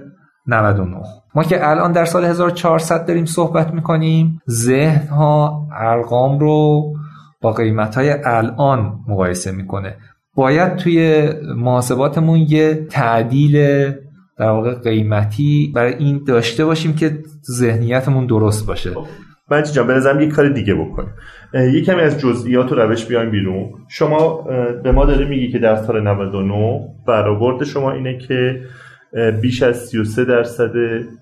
99 ما که الان در سال 1400 داریم صحبت می‌کنیم ذهن ها ارقام رو با قیمت های الان مقایسه می‌کنه. باید توی محاسباتمون یه تعدیل در واقع قیمتی برای این داشته باشیم که ذهنیتمون درست باشه. بچه جان به نظرم یک کار دیگه بکنیم. یک کمی از جزئیات و روش بیایم بیرون. شما به ما داره میگی که در سال 99 برآورد شما اینه که بیش از 33 درصد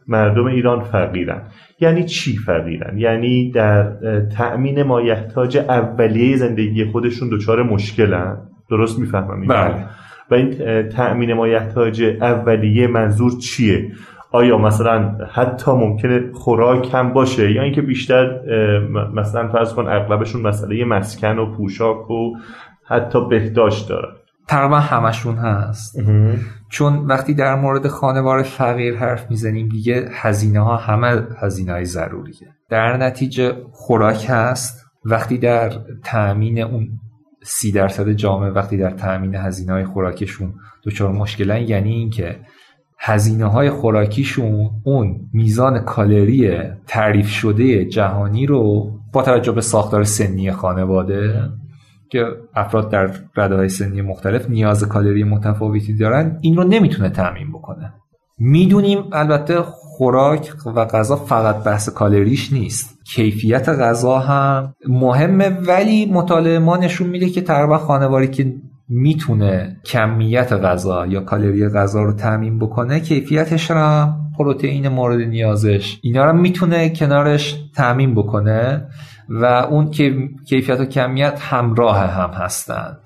مردم ایران فقیرن. یعنی چی فقیرن؟ یعنی در تأمین مایحتاج اولیه زندگی خودشون دچار مشکلن. درست می‌فهمم بله. و این تأمین مایحتاج اولیه منظور چیه؟ آیا مثلا حتی ممکنه خوراک هم باشه؟ یا اینکه بیشتر مثلا فرض کن اغلبشون مسئله مسکن و پوشاک و حتی بهداشت دارن. تقریبا همشون هست. چون وقتی در مورد خانوار فقیر حرف می‌زنیم دیگه هزینه ها همه هزینه های ضروریه. در نتیجه خوراک هست. وقتی در تأمین اون سی درصد جامعه وقتی در تأمین هزینه های خوراکشون دچار مشکلن یعنی اینکه هزینه های خوراکیشون اون میزان کالری تعریف شده جهانی رو با توجه به ساختار سنی خانواده که افراد در رده های سنی مختلف نیاز کالری متفاوتی دارن این رو نمی‌تونه تعمین بکنه. می‌دونیم البته خوراک و غذا فقط بحث کالریش نیست. کیفیت غذا هم مهمه ولی مطالعه ما نشون میده که تقریبا خانواری که می‌تونه کمیت غذا یا کالری غذا رو تعمین بکنه کیفیتش را پروتئین مورد نیازش اینا رو می‌تونه کنارش تعمین بکنه و اون کیفیت و کمیت همراه هم هستند.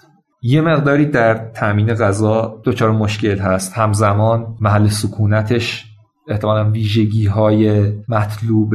یه مقداری در تامین غذا دچار مشکل هست. همزمان محل سکونتش احتمالا ویژگی های مطلوب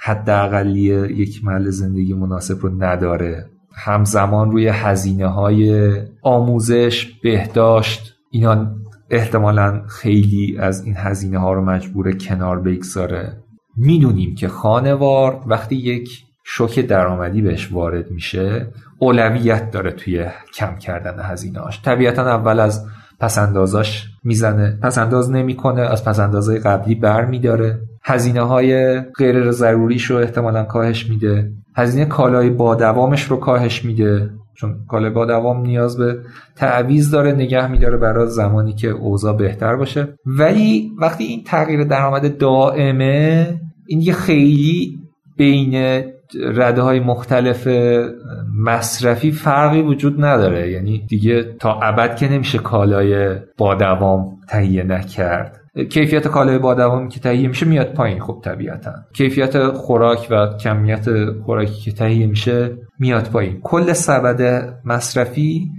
حداقلی یک محل زندگی مناسب رو نداره. همزمان روی هزینه های آموزش بهداشت اینا احتمالا خیلی از این هزینه ها رو مجبور کنار بگذاره. می‌دونیم که خانوار وقتی یک شوک درآمدی بهش وارد میشه اولویت داره توی کم کردن هزینهاش. طبیعتا اول از پسندازاش می‌زنه. پسنداز نمی‌کنه از پسندازهای قبلی بر میداره. هزینه های غیر ضروریش رو احتمالا کاهش میده. هزینه کالای با دوامش رو کاهش میده چون کالای با دوام نیاز به تعویز داره نگه میداره برای زمانی که اوضاع بهتر باشه. ولی وقتی این تغییر درآمد دائمه این یه خیلی بین رده های مختلف مصرفی فرقی وجود نداره. یعنی دیگه تا ابد که نمیشه کالای با دوام تهیه نکرد. کیفیت کالای با دوامی که تهیه میشه میاد پایین خب طبیعتا. کیفیت خوراک و کمیت خوراکی که تهیه میشه میاد پایین. کل سبد مصرفی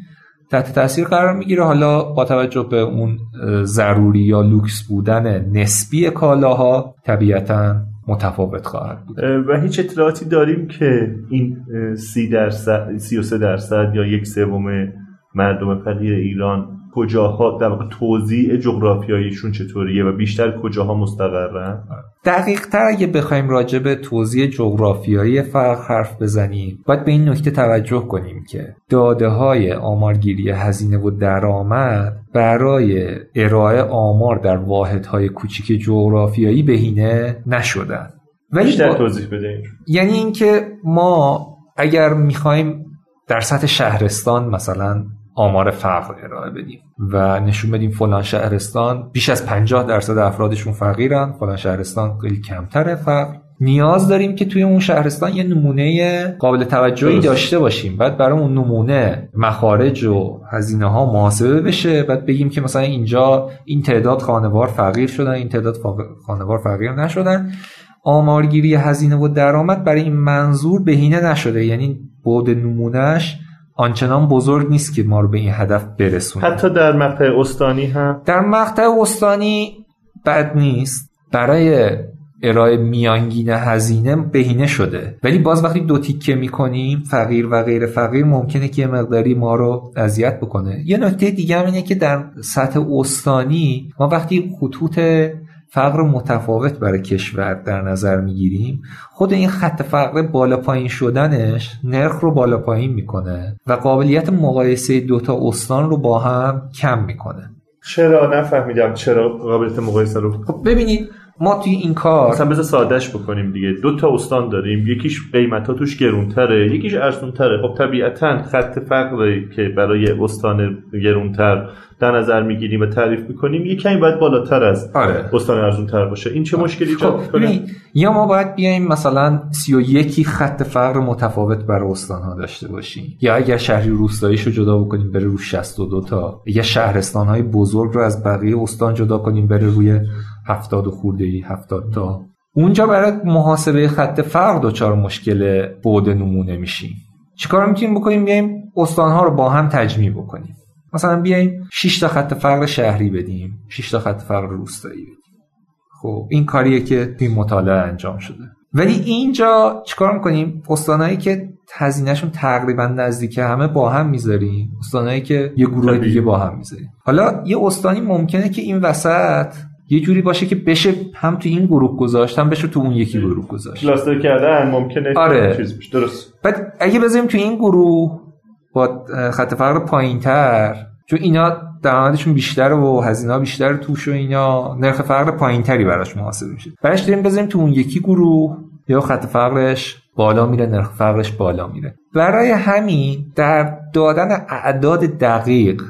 تحت تاثیر قرار می‌گیره. حالا با توجه به اون ضروری یا لوکس بودن نسبی کالاها طبیعتا متفاوت خواهد بود. و هیچ اطلاعاتی داریم که این سی درصد سی و سه درصد یا یک سوم مردم فقیر ایران کجاها در واقع توضیح جغرافیاییشون چطوریه و بیشتر کجاها مستقرن؟ دقیق تر اگه بخوایم راجع به توضیح جغرافیایی فرق حرف بزنیم باید به این نکته توجه کنیم که داده های آمارگیری هزینه و درآمد برای ارائه آمار در واحدهای کوچیک جغرافیایی بهینه نشدن. ولی بیشتر توضیح بده یعنی اینکه ما اگر می‌خوایم در سطح شهرستان مثلا آمار فقر ارائه بدیم و نشون بدیم فلان شهرستان بیش از 50 درصد افرادشون فقیرن فلان شهرستان خیلی کمتره فقر نیاز داریم که توی اون شهرستان یه نمونه قابل توجهی داشته باشیم. بعد برای اون نمونه مخارج و هزینه ها محاسبه بشه. بعد بگیم که مثلا اینجا این تعداد خانوار فقیر شدن این تعداد خانوار فقیر نشدن. آمارگیری هزینه و درآمد برای این منظور بهینه نشده. یعنی بود نمونهش آنچنان بزرگ نیست که ما رو به این هدف برسونه. حتی در مقطع استانی هم. در مقطع استانی بد نیست. برای ارائه میانگین هزینه بهینه شده. ولی باز وقتی دو تیکه می‌کنیم فقیر و غیر فقیر ممکنه که یه مقداری ما رو اذیت بکنه. یه نکته دیگه هم اینه که در سطح استانی ما وقتی خطوط فقر متفاوت برای کشور در نظر می‌گیریم. خود این خط فقر بالا پایین شدنش نرخ رو بالا پایین می‌کنه و قابلیت مقایسه دوتا استان رو با هم کم می‌کنه. چرا؟ نفهمیدم چرا قابلیت مقایسه رو. خب ببینید ما توی این کار مثلا بذار سادهش بکنیم دیگه. دو تا استان داریم. یکیش قیمت ها توش گرونتره یکیش ارزونتره. خب طبیعتا خط فقری که برای استان گرونتر در نظر می‌گیریم و تعریف می‌کنیم یه کمی باید بالاتر از آره. استان ارزونتر باشه. این چه مشکلی ایجاد خب یا ما باید بیایم مثلا 31 خط فقر متفاوت برای استان ها داشته باشیم یا اگر شهری روستاییش رو جدا بکنیم بره رو 62 تا یا شهرستان های بزرگ رو از بقیه استان جدا کنیم بره روی 70 خورده ای 70 تا. اونجا برای محاسبه خط فقر دچار مشکل بعد نمونه میشیم. چیکار می‌تونیم بکنیم؟ بیایم استان ها رو با هم تجمیع بکنیم. مثلا بیایم 6 تا خط فقر شهری بدیم 6 تا خط فقر روستایی بدیم. خب این کاریه که توی مطالعه انجام شده. ولی اینجا چیکار می‌کنیم؟ استانهایی که هزینهشون تقریبا نزدیک همه با هم می‌ذاریم استانهایی که یه گروه طبیعی. دیگه با هم می‌ذاریم. حالا یه استانی ممکنه که این وسط یه جوری باشه که بشه هم تو این گروه گذاشت هم بشه تو اون یکی گروه گذاشت. کلاستر کردن ممکنه آره. چیز بشه. درست. بعد اگه بذاریم تو این گروه با خط فقر پایین تر چون اینا درآمدشون بیشتر و هزینه بیشتر توش و اینا نرخ فقر پایین تری براش محاسب میشه. برش داریم بذاریم تو اون یکی گروه یا خط فقرش بالا میره نرخ فقرش بالا میره. برای همین در دادن اعداد دقیق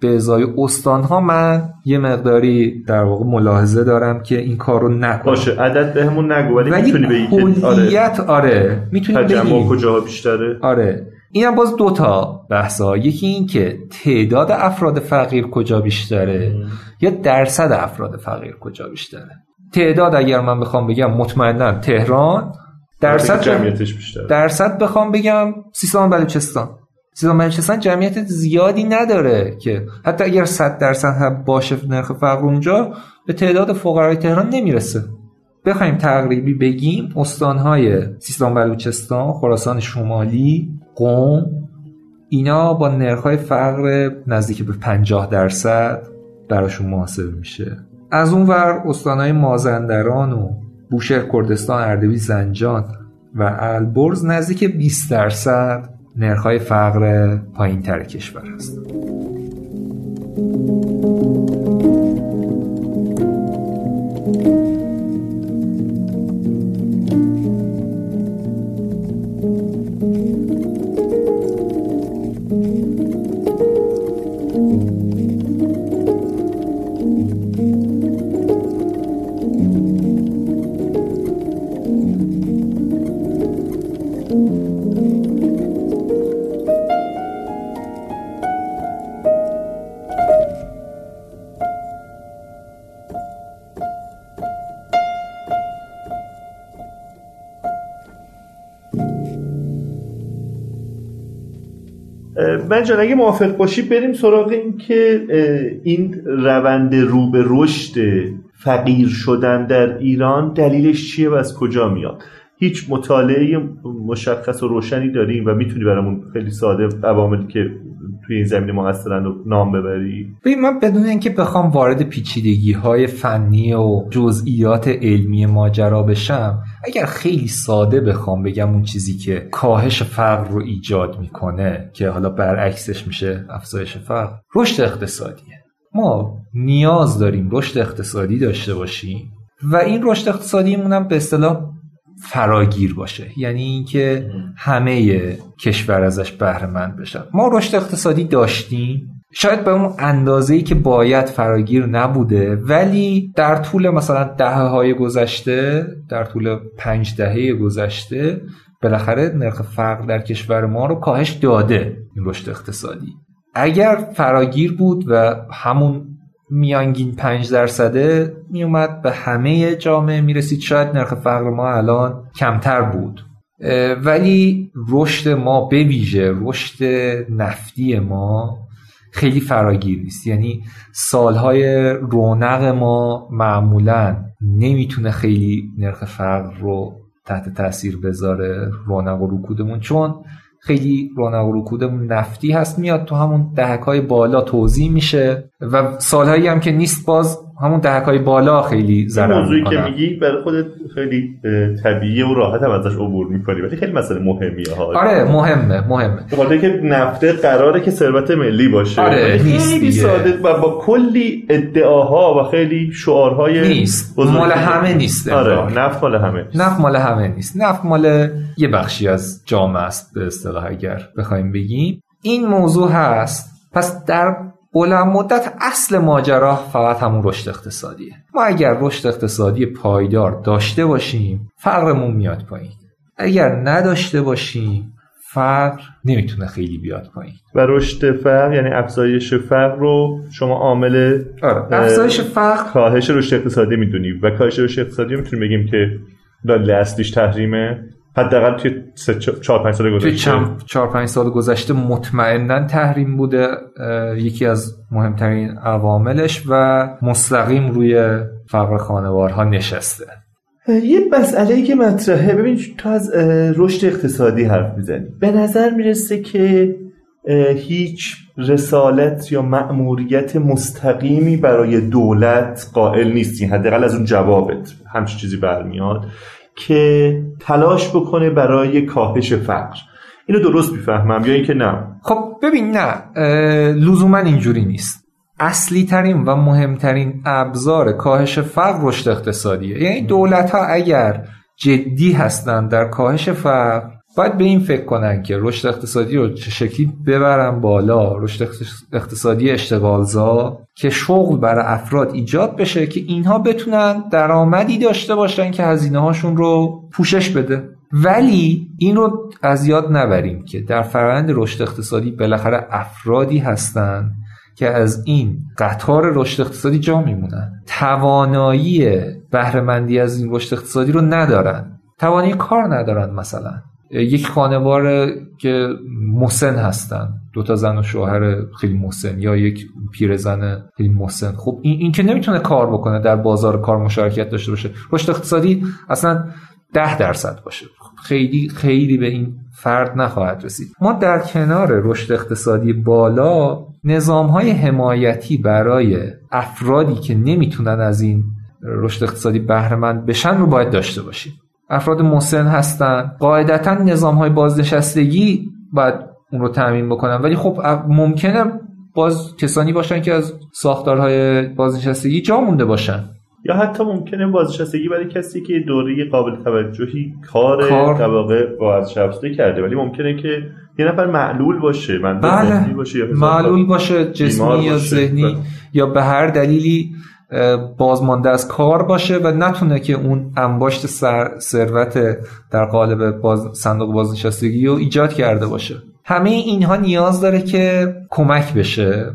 به ازای استان ها من یه مقداری در واقع ملاحظه دارم که این کار رو نکنم. باشه عدد بهمون نگو ولی, ولی می‌تونی بگی آره. آره می‌تونیم تجمع بگیم. کجاها بیشتره؟ آره. این هم باز دوتا بحثا یکی این که تعداد افراد فقیر کجا بیشتره یا درصد افراد فقیر کجا بیشتره؟ تعداد اگر من بخوام بگم مطمئنا تهران درصد جمعیتش بیشتره. درصد بخوام بگم سیستان بلوچستان. سیستان بلوچستان جمعیت زیادی نداره که حتی اگر 100 درصد هم باشه نرخ فقر اونجا به تعداد فقرای تهران نمی‌رسه. بخوایم تقریبی بگیم استانهای سیستان بلوچستان خراسان شمالی قم اینا با نرخ‌های فقر نزدیک به 50 درصد براشون محاسب میشه. از اون ور استانهای مازندران و بوشهر کردستان اردبیل زنجان و البرز نزدیک 20 درصد نرخ‌های فقر پایین تر کشور هست. من جان اگه موافق باشی بریم سراغ این که این روند رو به رشد فقیر شدن در ایران دلیلش چیه و از کجا میاد؟ هیچ مطالعه مشخص و روشنی داریم و می‌تونی برامون خیلی ساده عواملی که توی این زمینه مؤثرن و نام ببری. ببین من بدون اینکه بخوام وارد پیچیدگی های فنی و جزئیات علمی ماجرا بشم اگر خیلی ساده بخوام بگم اون چیزی که کاهش فقر رو ایجاد می‌کنه که حالا برعکسش میشه افزایش فقر رشد اقتصادیه. ما نیاز داریم رشد اقتصادی داشته باشیم و این رشد اقتصادیمون هم به اصطلاح فراگیر باشه. یعنی اینکه همه کشور ازش بهره مند بشن. ما رشد اقتصادی داشتیم. شاید به اون اندازه‌ای که باید فراگیر نبوده ولی در طول مثلا دهه های گذشته در طول پنج دهه گذشته بالاخره نرخ فقر در کشور ما رو کاهش داده این رشد اقتصادی. اگر فراگیر بود و همون میانگین پنج درصده میومد به همه جامعه. می‌رسید شاید نرخ فقر ما الان کمتر بود. ولی رشد ما به ویژه رشد نفتی ما خیلی فراگیر نیست. یعنی سالهای رونق ما معمولا نمی‌تونه خیلی نرخ فقر رو تحت تاثیر بذاره رونق و رکودمون. چون خیلی رونق و رکودمون نفتی هست میاد تو همون دهک های بالا توضیح میشه و سالهایی هم که نیست باز همون دهک های بالا خیلی ضرر موضوعی که میگی برای خودت خیلی طبیعیه و راحت هم ازش عبور می‌کنی. ولی خیلی مسئله مهمیه ها. آره مهمه مهمه. بخاطر که نفته قراره که ثروت ملی باشه. آره نیست خیلی ساده و با کلی ادعاها و خیلی شعارهای نیست. مال همه نیست آره نفت مال همه نفت مال همه نیست. نفت مال یه بخشی از جامعه است به اصطلاح اگر بخوایم بگیم. این موضوع هست. پس در بلند مدت اصل ماجرا فقط همون رشد اقتصادیه. ما اگر رشد اقتصادی پایدار داشته باشیم فقرمون میاد پایین. اگر نداشته باشیم فقر نمی‌تونه خیلی بیاد پایین. و رشد فقر یعنی افزایش فقر رو شما عامل آره. افزایش فقر کاهش رشد اقتصادی می‌دونی. و کاهش رشد اقتصادی می‌تونیم بگیم که دلیل اصلیش تحریمه. حداقل توی 4 5 سال گذشته. توی 4 5 سال گذشته مطمئنا تحریم بوده یکی از مهمترین عواملش و مستقیم روی فقر خانوارها نشسته. یه مسئله که مطرحه. ببین تو از رشد اقتصادی حرف می‌زنی. به نظر می‌رسه که هیچ رسالت یا مأموریت مستقیمی برای دولت قائل نیستی. حداقل از اون جوابت. همچین چیزی برمیاد. که تلاش بکنه برای کاهش فقر. اینو درست می‌فهمم یا اینکه نه؟ خب ببین نه. لزوما اینجوری نیست. اصلی ترین و مهمترین ابزار کاهش فقر رشد اقتصادیه. یعنی دولت ها اگر جدی هستند در کاهش فقر باید به این فکر کنن که رشد اقتصادی رو چه شکلی ببرن بالا. رشد اقتصادی اشتغالزا که شغل برای افراد ایجاد بشه که اینها بتونن درآمدی داشته باشن که هزینه هاشون رو پوشش بده. ولی این رو از یاد نبریم که در فرآیند رشد اقتصادی بالاخره افرادی هستن که از این قطار رشد اقتصادی جا میمونن. توانایی بهرهمندی از این رشد اقتصادی رو ندارن. توانایی کار ندارن مثلا. یک خانوار که مسن هستن. دو تا زن و شوهر خیلی مسن یا یک پیرزن خیلی مسن خب این, این که نمی‌تونه کار بکنه در بازار کار مشارکت داشته باشه رشد اقتصادی اصلا ده درصد باشه. خیلی خیلی به این فرد نخواهد رسید. ما در کنار رشد اقتصادی بالا نظام های حمایتی برای افرادی که نمی‌تونن از این رشد اقتصادی بهرهمند بشن رو باید داشته باشیم. افراد مسن هستن قاعدتا نظام های بازنشستگی باید اون رو تعمین بکنن ولی خب ممکنه باز کسانی باشن که از ساختارهای بازنشستگی جا مونده باشن یا حتی ممکنه بازنشستگی برای کسی که دوره قابل توجهی کار, کار. در واقع بازنشسته کرده ولی ممکنه که یه نفر معلول باشه من بله. باشه یا معلول باشه جسمی یا ذهنی بله. یا به هر دلیلی بازمانده از کار باشه و نتونه که اون انباشت ثروت در قالب باز صندوق بازنشستگی رو ایجاد کرده باشه. همه اینها نیاز داره که کمک بشه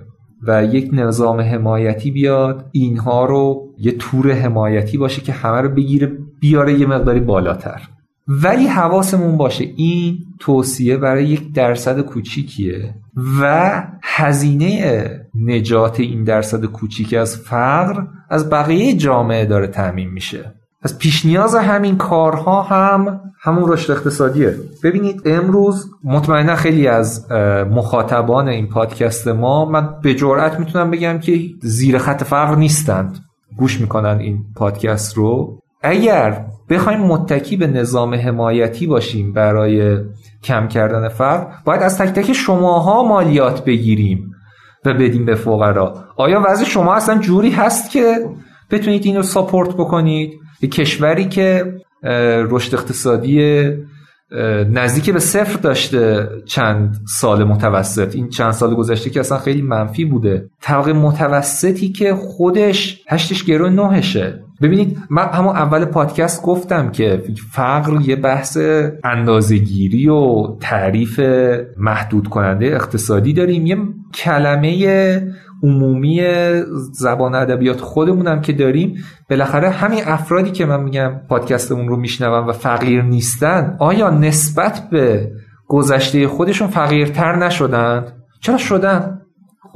و یک نظام حمایتی بیاد. اینها رو یه تور حمایتی باشه که همه رو بگیره بیاره یه مقداری بالاتر. ولی حواسمون باشه این توصیه برای یک درصد کوچیکیه. و هزینه نجات این درصد کوچیک از فقر از بقیه جامعه داره تعمین میشه. پس پیش نیاز همین کارها هم همون رشد اقتصادیه. ببینید امروز مطمئنا خیلی از مخاطبان این پادکست ما من به جرئت می‌تونم بگم که زیر خط فقر نیستند. گوش می‌کنن این پادکست رو. اگر بخوایم متکی به نظام حمایتی باشیم برای کم کردن فقر باید از تک تک شماها مالیات بگیریم و بدیم به فقرا. آیا وضع شما اصلا جوری هست که بتونید این رو ساپورت بکنید؟ یه کشوری که رشد اقتصادی نزدیک به صفر داشته چند سال متوسط. این چند سال گذشته که اصلا خیلی منفی بوده. طبقه متوسطی که خودش هشتش گرو نهشه. ببینید من همون اول پادکست گفتم که فقر یه بحث اندازگیری و تعریف محدود کننده اقتصادی داریم. یه کلمه عمومی زبان ادبیات خودمونم که داریم. بالاخره همین افرادی که من میگم پادکستمون رو میشنون و فقیر نیستن آیا نسبت به گذشته خودشون فقیرتر نشدن چرا شدن؟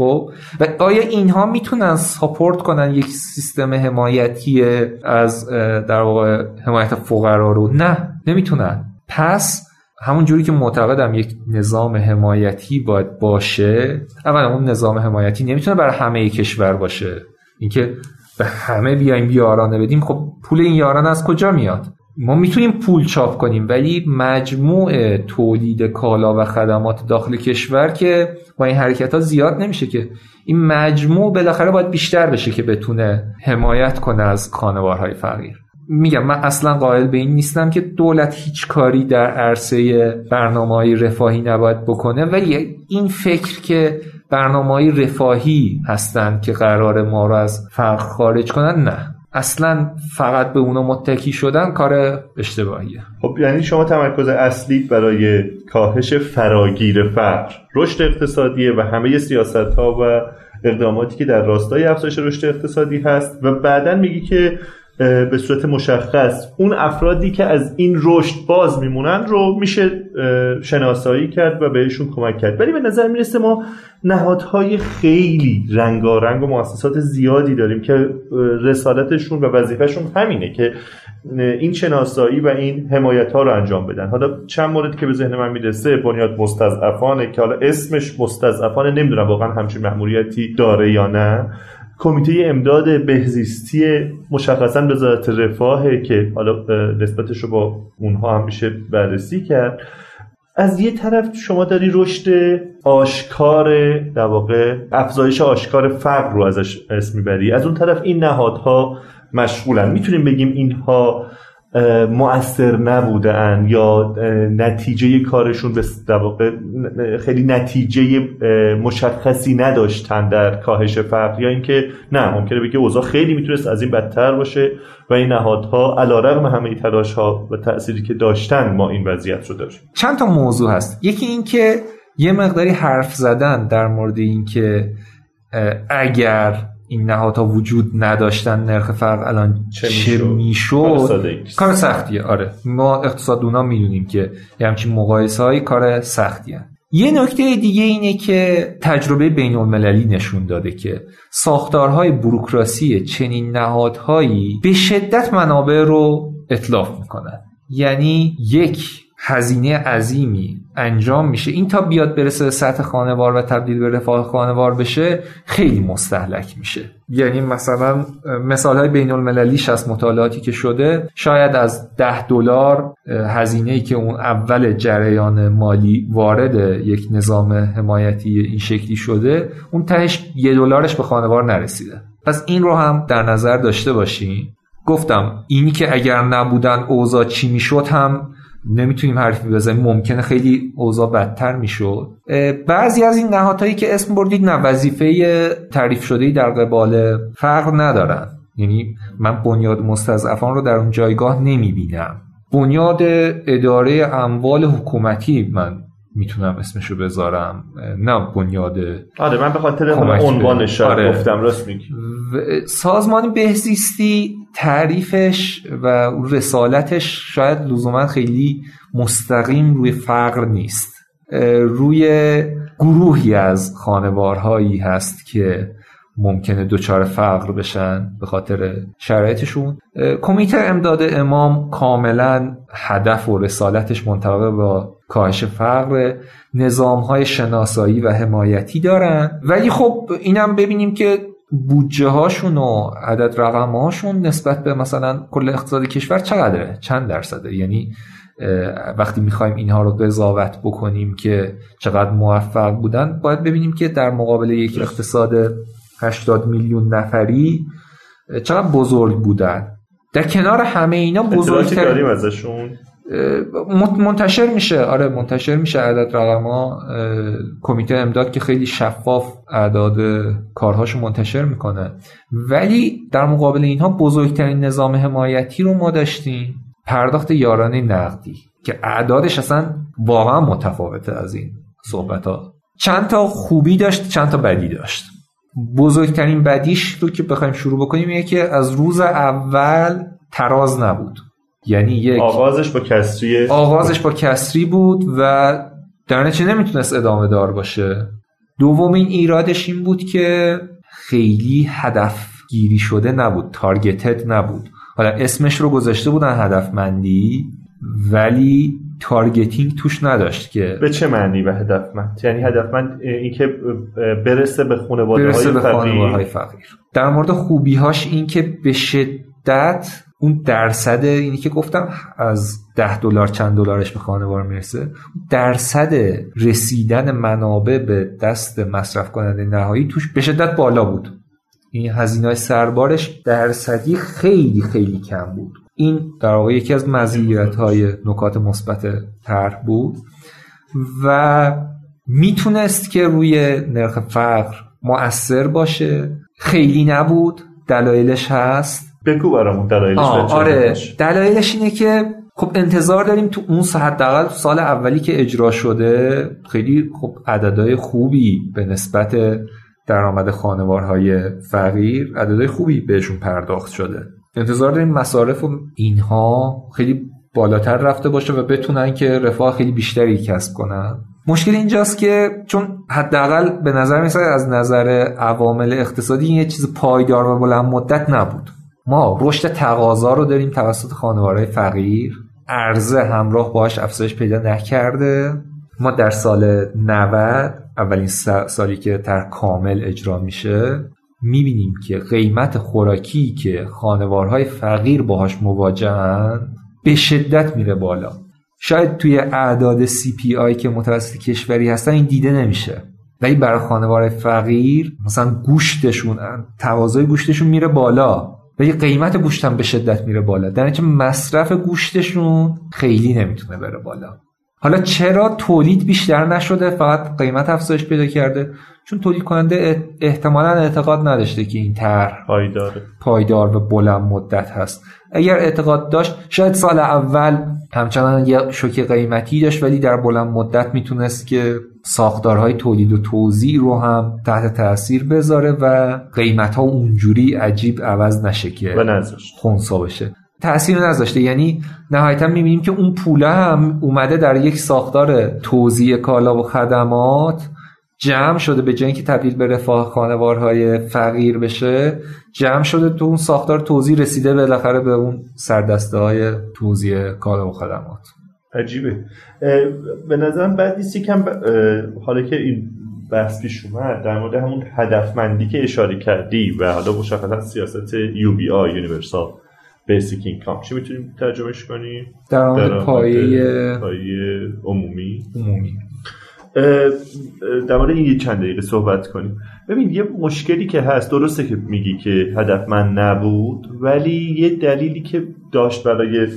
خب؟ و آیا اینها می‌تونن ساپورت کنن یک سیستم حمایتی از در واقع حمایت فقرا رو؟ نه نمی‌تونن. پس همون جوری که معتقدم یک نظام حمایتی باید باشه اولا اون نظام حمایتی نمی‌تونه برای همه کشور باشه. اینکه به همه بیایم بیارانه بدیم خب پول این یاران از کجا میاد؟ ما می‌تونیم پول چاپ کنیم ولی مجموع تولید کالا و خدمات داخل کشور که با این حرکت ها زیاد نمیشه که. این مجموع بالاخره باید بیشتر بشه که بتونه حمایت کنه از خانوارهای فقیر. میگم من اصلا قائل به این نیستم که دولت هیچ کاری در عرصه برنامه های رفاهی نباید بکنه ولی این فکر که برنامه های رفاهی هستند که قرار ما رو از فقر خارج کنن نه. اصلا فقط به اونا متکی شدن کار اشتباهیه. خب یعنی شما تمرکز اصلی برای کاهش فراگیر فقر رشد اقتصادیه و همه سیاست ها و اقداماتی که در راستای افزایش رشد اقتصادی هست و بعدا میگی که به صورت مشخص اون افرادی که از این رشد باز میمونن رو میشه شناسایی کرد و بهشون کمک کرد. ولی به نظر می‌رسه ما نهادهای خیلی رنگارنگ و مؤسسات زیادی داریم که رسالتشون و وظیفهشون همینه که این شناسایی و این حمایت ها رو انجام بدن. حالا چند مورد که به ذهن من می‌رسه بنیاد مستضعفانه که حالا اسمش مستضعفانه نمی‌دونم واقعا همچین مأموریتی داره یا نه. کمیته امداد بهزیستی مشخصا وزارت رفاهه که حالا نسبتش رو با اونها هم میشه بررسی کرد. از یه طرف شما داری رشد آشکار در واقع افزایش آشکار فقر رو ازش اسم می‌بری. از اون طرف این نهادها مشغولن. می‌تونیم بگیم اینها مؤثر نبودن یا نتیجه کارشون به واقع خیلی نتیجه مشخصی نداشتن در کاهش فقر یا اینکه نه ممکنه بگه اوضاع خیلی می‌تونست از این بدتر باشه و این نهادها علیرغم همه تلاش ها و تأثیری که داشتن ما این وضعیت رو داشتیم. چند تا موضوع هست. یکی اینکه یه مقداری حرف زدن در مورد اینکه اگر این نهادها وجود نداشتن نرخ فرق الان چه, می‌شد؟ کار سختیه آره. ما اقتصادونا می‌دونیم که یه همچین مقایسه های کار سختیه یه نکته دیگه اینه که تجربه بین المللی نشون داده که ساختارهای بروکراسی چنین نهادهایی به شدت منابع رو اطلاف می‌کنن. یعنی یک هزینه عظیمی انجام میشه. این تا بیاد برسه به سطح خانوار و تبدیل به رفاه خانوار بشه خیلی مستحلک میشه. یعنی مثلا مثال های بین المللیش از مطالعاتی که شده شاید از ده دلار هزینه ای که اون اول جریان مالی وارد یک نظام حمایتی این شکلی شده اون تهش یه دلارش به خانوار نرسیده. پس این رو هم در نظر داشته باشین. گفتم اینی که اگر نبودن اوضاع چی می‌شد هم نمی‌تونیم حرفی بزنیم ممکنه خیلی اوضاع بدتر می‌شد. بعضی از این نهادهایی که اسم بردید نه وظیفه تعریف شده در قبال فقر ندارن. یعنی من بنیاد مستضعفان رو در اون جایگاه نمی‌بینم. بنیاد اداره اموال حکومتی من می‌تونم اسمشو بذارم. نه بنیاد آره من به خاطر عنوانش آره. گفتم راست میگی. سازمان بهزیستی تعریفش و رسالتش شاید لزوما خیلی مستقیم روی فقر نیست. روی گروهی از خانوارهایی هست که ممکنه دچار فقر بشن به خاطر شرایطشون. کمیته امداد امام کاملا هدف و رسالتش منطبق با کاهش فقر نظام های شناسایی و حمایتی دارن. ولی خب اینم ببینیم که بودجه هاشون و عدد رقم هاشون نسبت به مثلا کل اقتصاد کشور چقدره؟ چند درصده؟ یعنی وقتی می‌خوایم اینها رو قضاوت بکنیم که چقدر موفق بودن باید ببینیم که در مقابل یک اقتصاد 80 میلیون نفری چقدر بزرگ بودن. در کنار همه اینا بزرگتر داریم ازشون منتشر میشه. آره منتشر میشه عدد رقم ها. کمیته امداد که خیلی شفاف اعداد کارهاشو منتشر می‌کنه. ولی در مقابل اینها بزرگترین نظام حمایتی رو ما داشتیم پرداخت یارانه نقدی که اعدادش اصلا واقعا متفاوته از این صحبت ها چند تا خوبی داشت چند تا بدی داشت. بزرگترین بدیش رو که بخوایم شروع بکنیم اینه که از روز اول تراز نبود. یعنی یک آغازش با کسری آغازش با کسری بود و در نتیجه نمی‌تونست ادامه دار باشه؟ دومین ایرادش این بود که خیلی هدف گیری شده نبود تارگتد نبود. حالا اسمش رو گذاشته بودن هدفمندی ولی targeting توش نداشت که به چه معنی به هدفمند؟ یعنی هدفمند اینکه برسه به خانواده برسه های به فقیر. خانواده فقیر. در مورد خوبیهاش این که به شدت اون درصد اینی که گفتم از ده دلار چند دلارش به خانوار می‌رسه درصد رسیدن منابع به دست مصرف کننده نهایی توش به شدت بالا بود. این هزینه های سربارش درصدی خیلی خیلی کم بود. این در واقع یکی از مزیت های نکات مثبت طرح بود و می‌تونست که روی نرخ فقر مؤثر باشه. خیلی نبود. دلایلش هست. بگو برامون دلایلش آره. دلایلش اینه که خب انتظار داریم تو اون حداقل سال اولی که اجرا شده خیلی خب عددهای خوبی به نسبت درآمد خانوارهای فقیر عددهای خوبی بهشون پرداخت شده. انتظار داریم مصارف و اینها خیلی بالاتر رفته باشه و بتونن که رفاه خیلی بیشتری کسب کنن. مشکل اینجاست که چون حداقل به نظر میسه از نظر عوامل اقتصادی این یه چیز پایدار و بلند مدت نبود. ما رشد تقاضا رو داریم توسط خانوارهای فقیر. عرضه همراه باش افزایش پیدا نکرده. ما در سال 90 اولین سالی که تر کامل اجرا میشه می‌بینیم که قیمت خوراکی که خانوارهای فقیر باهاش مواجهن به شدت میره بالا. شاید توی اعداد CPI که متوسط کشوری هستن این دیده نمیشه. ولی برای خانوار فقیر مثلا گوشتشون تقاضای گوشتشون میره بالا. ولی قیمت گوشت هم به شدت میره بالا. در مصرف گوشتشون خیلی نمی‌تونه بره بالا. حالا چرا تولید بیشتر نشده؟ فقط قیمت افزایش پیدا کرده. چون تولید کننده احتمالا اعتقاد نداشته که این طرح پایداره. پایدار و بلند مدت هست. اگر اعتقاد داشت شاید سال اول همچنان یه شوک قیمتی داشت ولی در بلند مدت می‌تونست که ساختارهای تولید و توزیع رو هم تحت تاثیر بذاره و قیمت ها اونجوری عجیب عوض نشه که خونسا بشه. تاثیر نذاشته. یعنی نهایتا می‌بینیم که اون پوله هم اومده در یک ساختار توزیع کالا و خدمات جمع شده. به جای اینکه تبدیل به رفاه خانوارهای فقیر بشه جمع شده تو اون ساختار توزیع رسیده بالاخره به اون سردسته های توزیع کالا و خدمات. عجیبه. به نظرم بعد نیست یکم ب- حالا که این بحث پیش اومد در مورد همون هدفمندی که اشاره کردی و حالا مشخصا سیاست UBI Universal Basic Income چی می‌تونیم ترجمهش کنیم؟ درآمد پایه پایه عمومی. عمومی. در مورد این یه چند دقیقه صحبت کنیم. ببین یه مشکلی که هست درسته که میگی که هدفمند نبود ولی یه دلیلی که داشت برای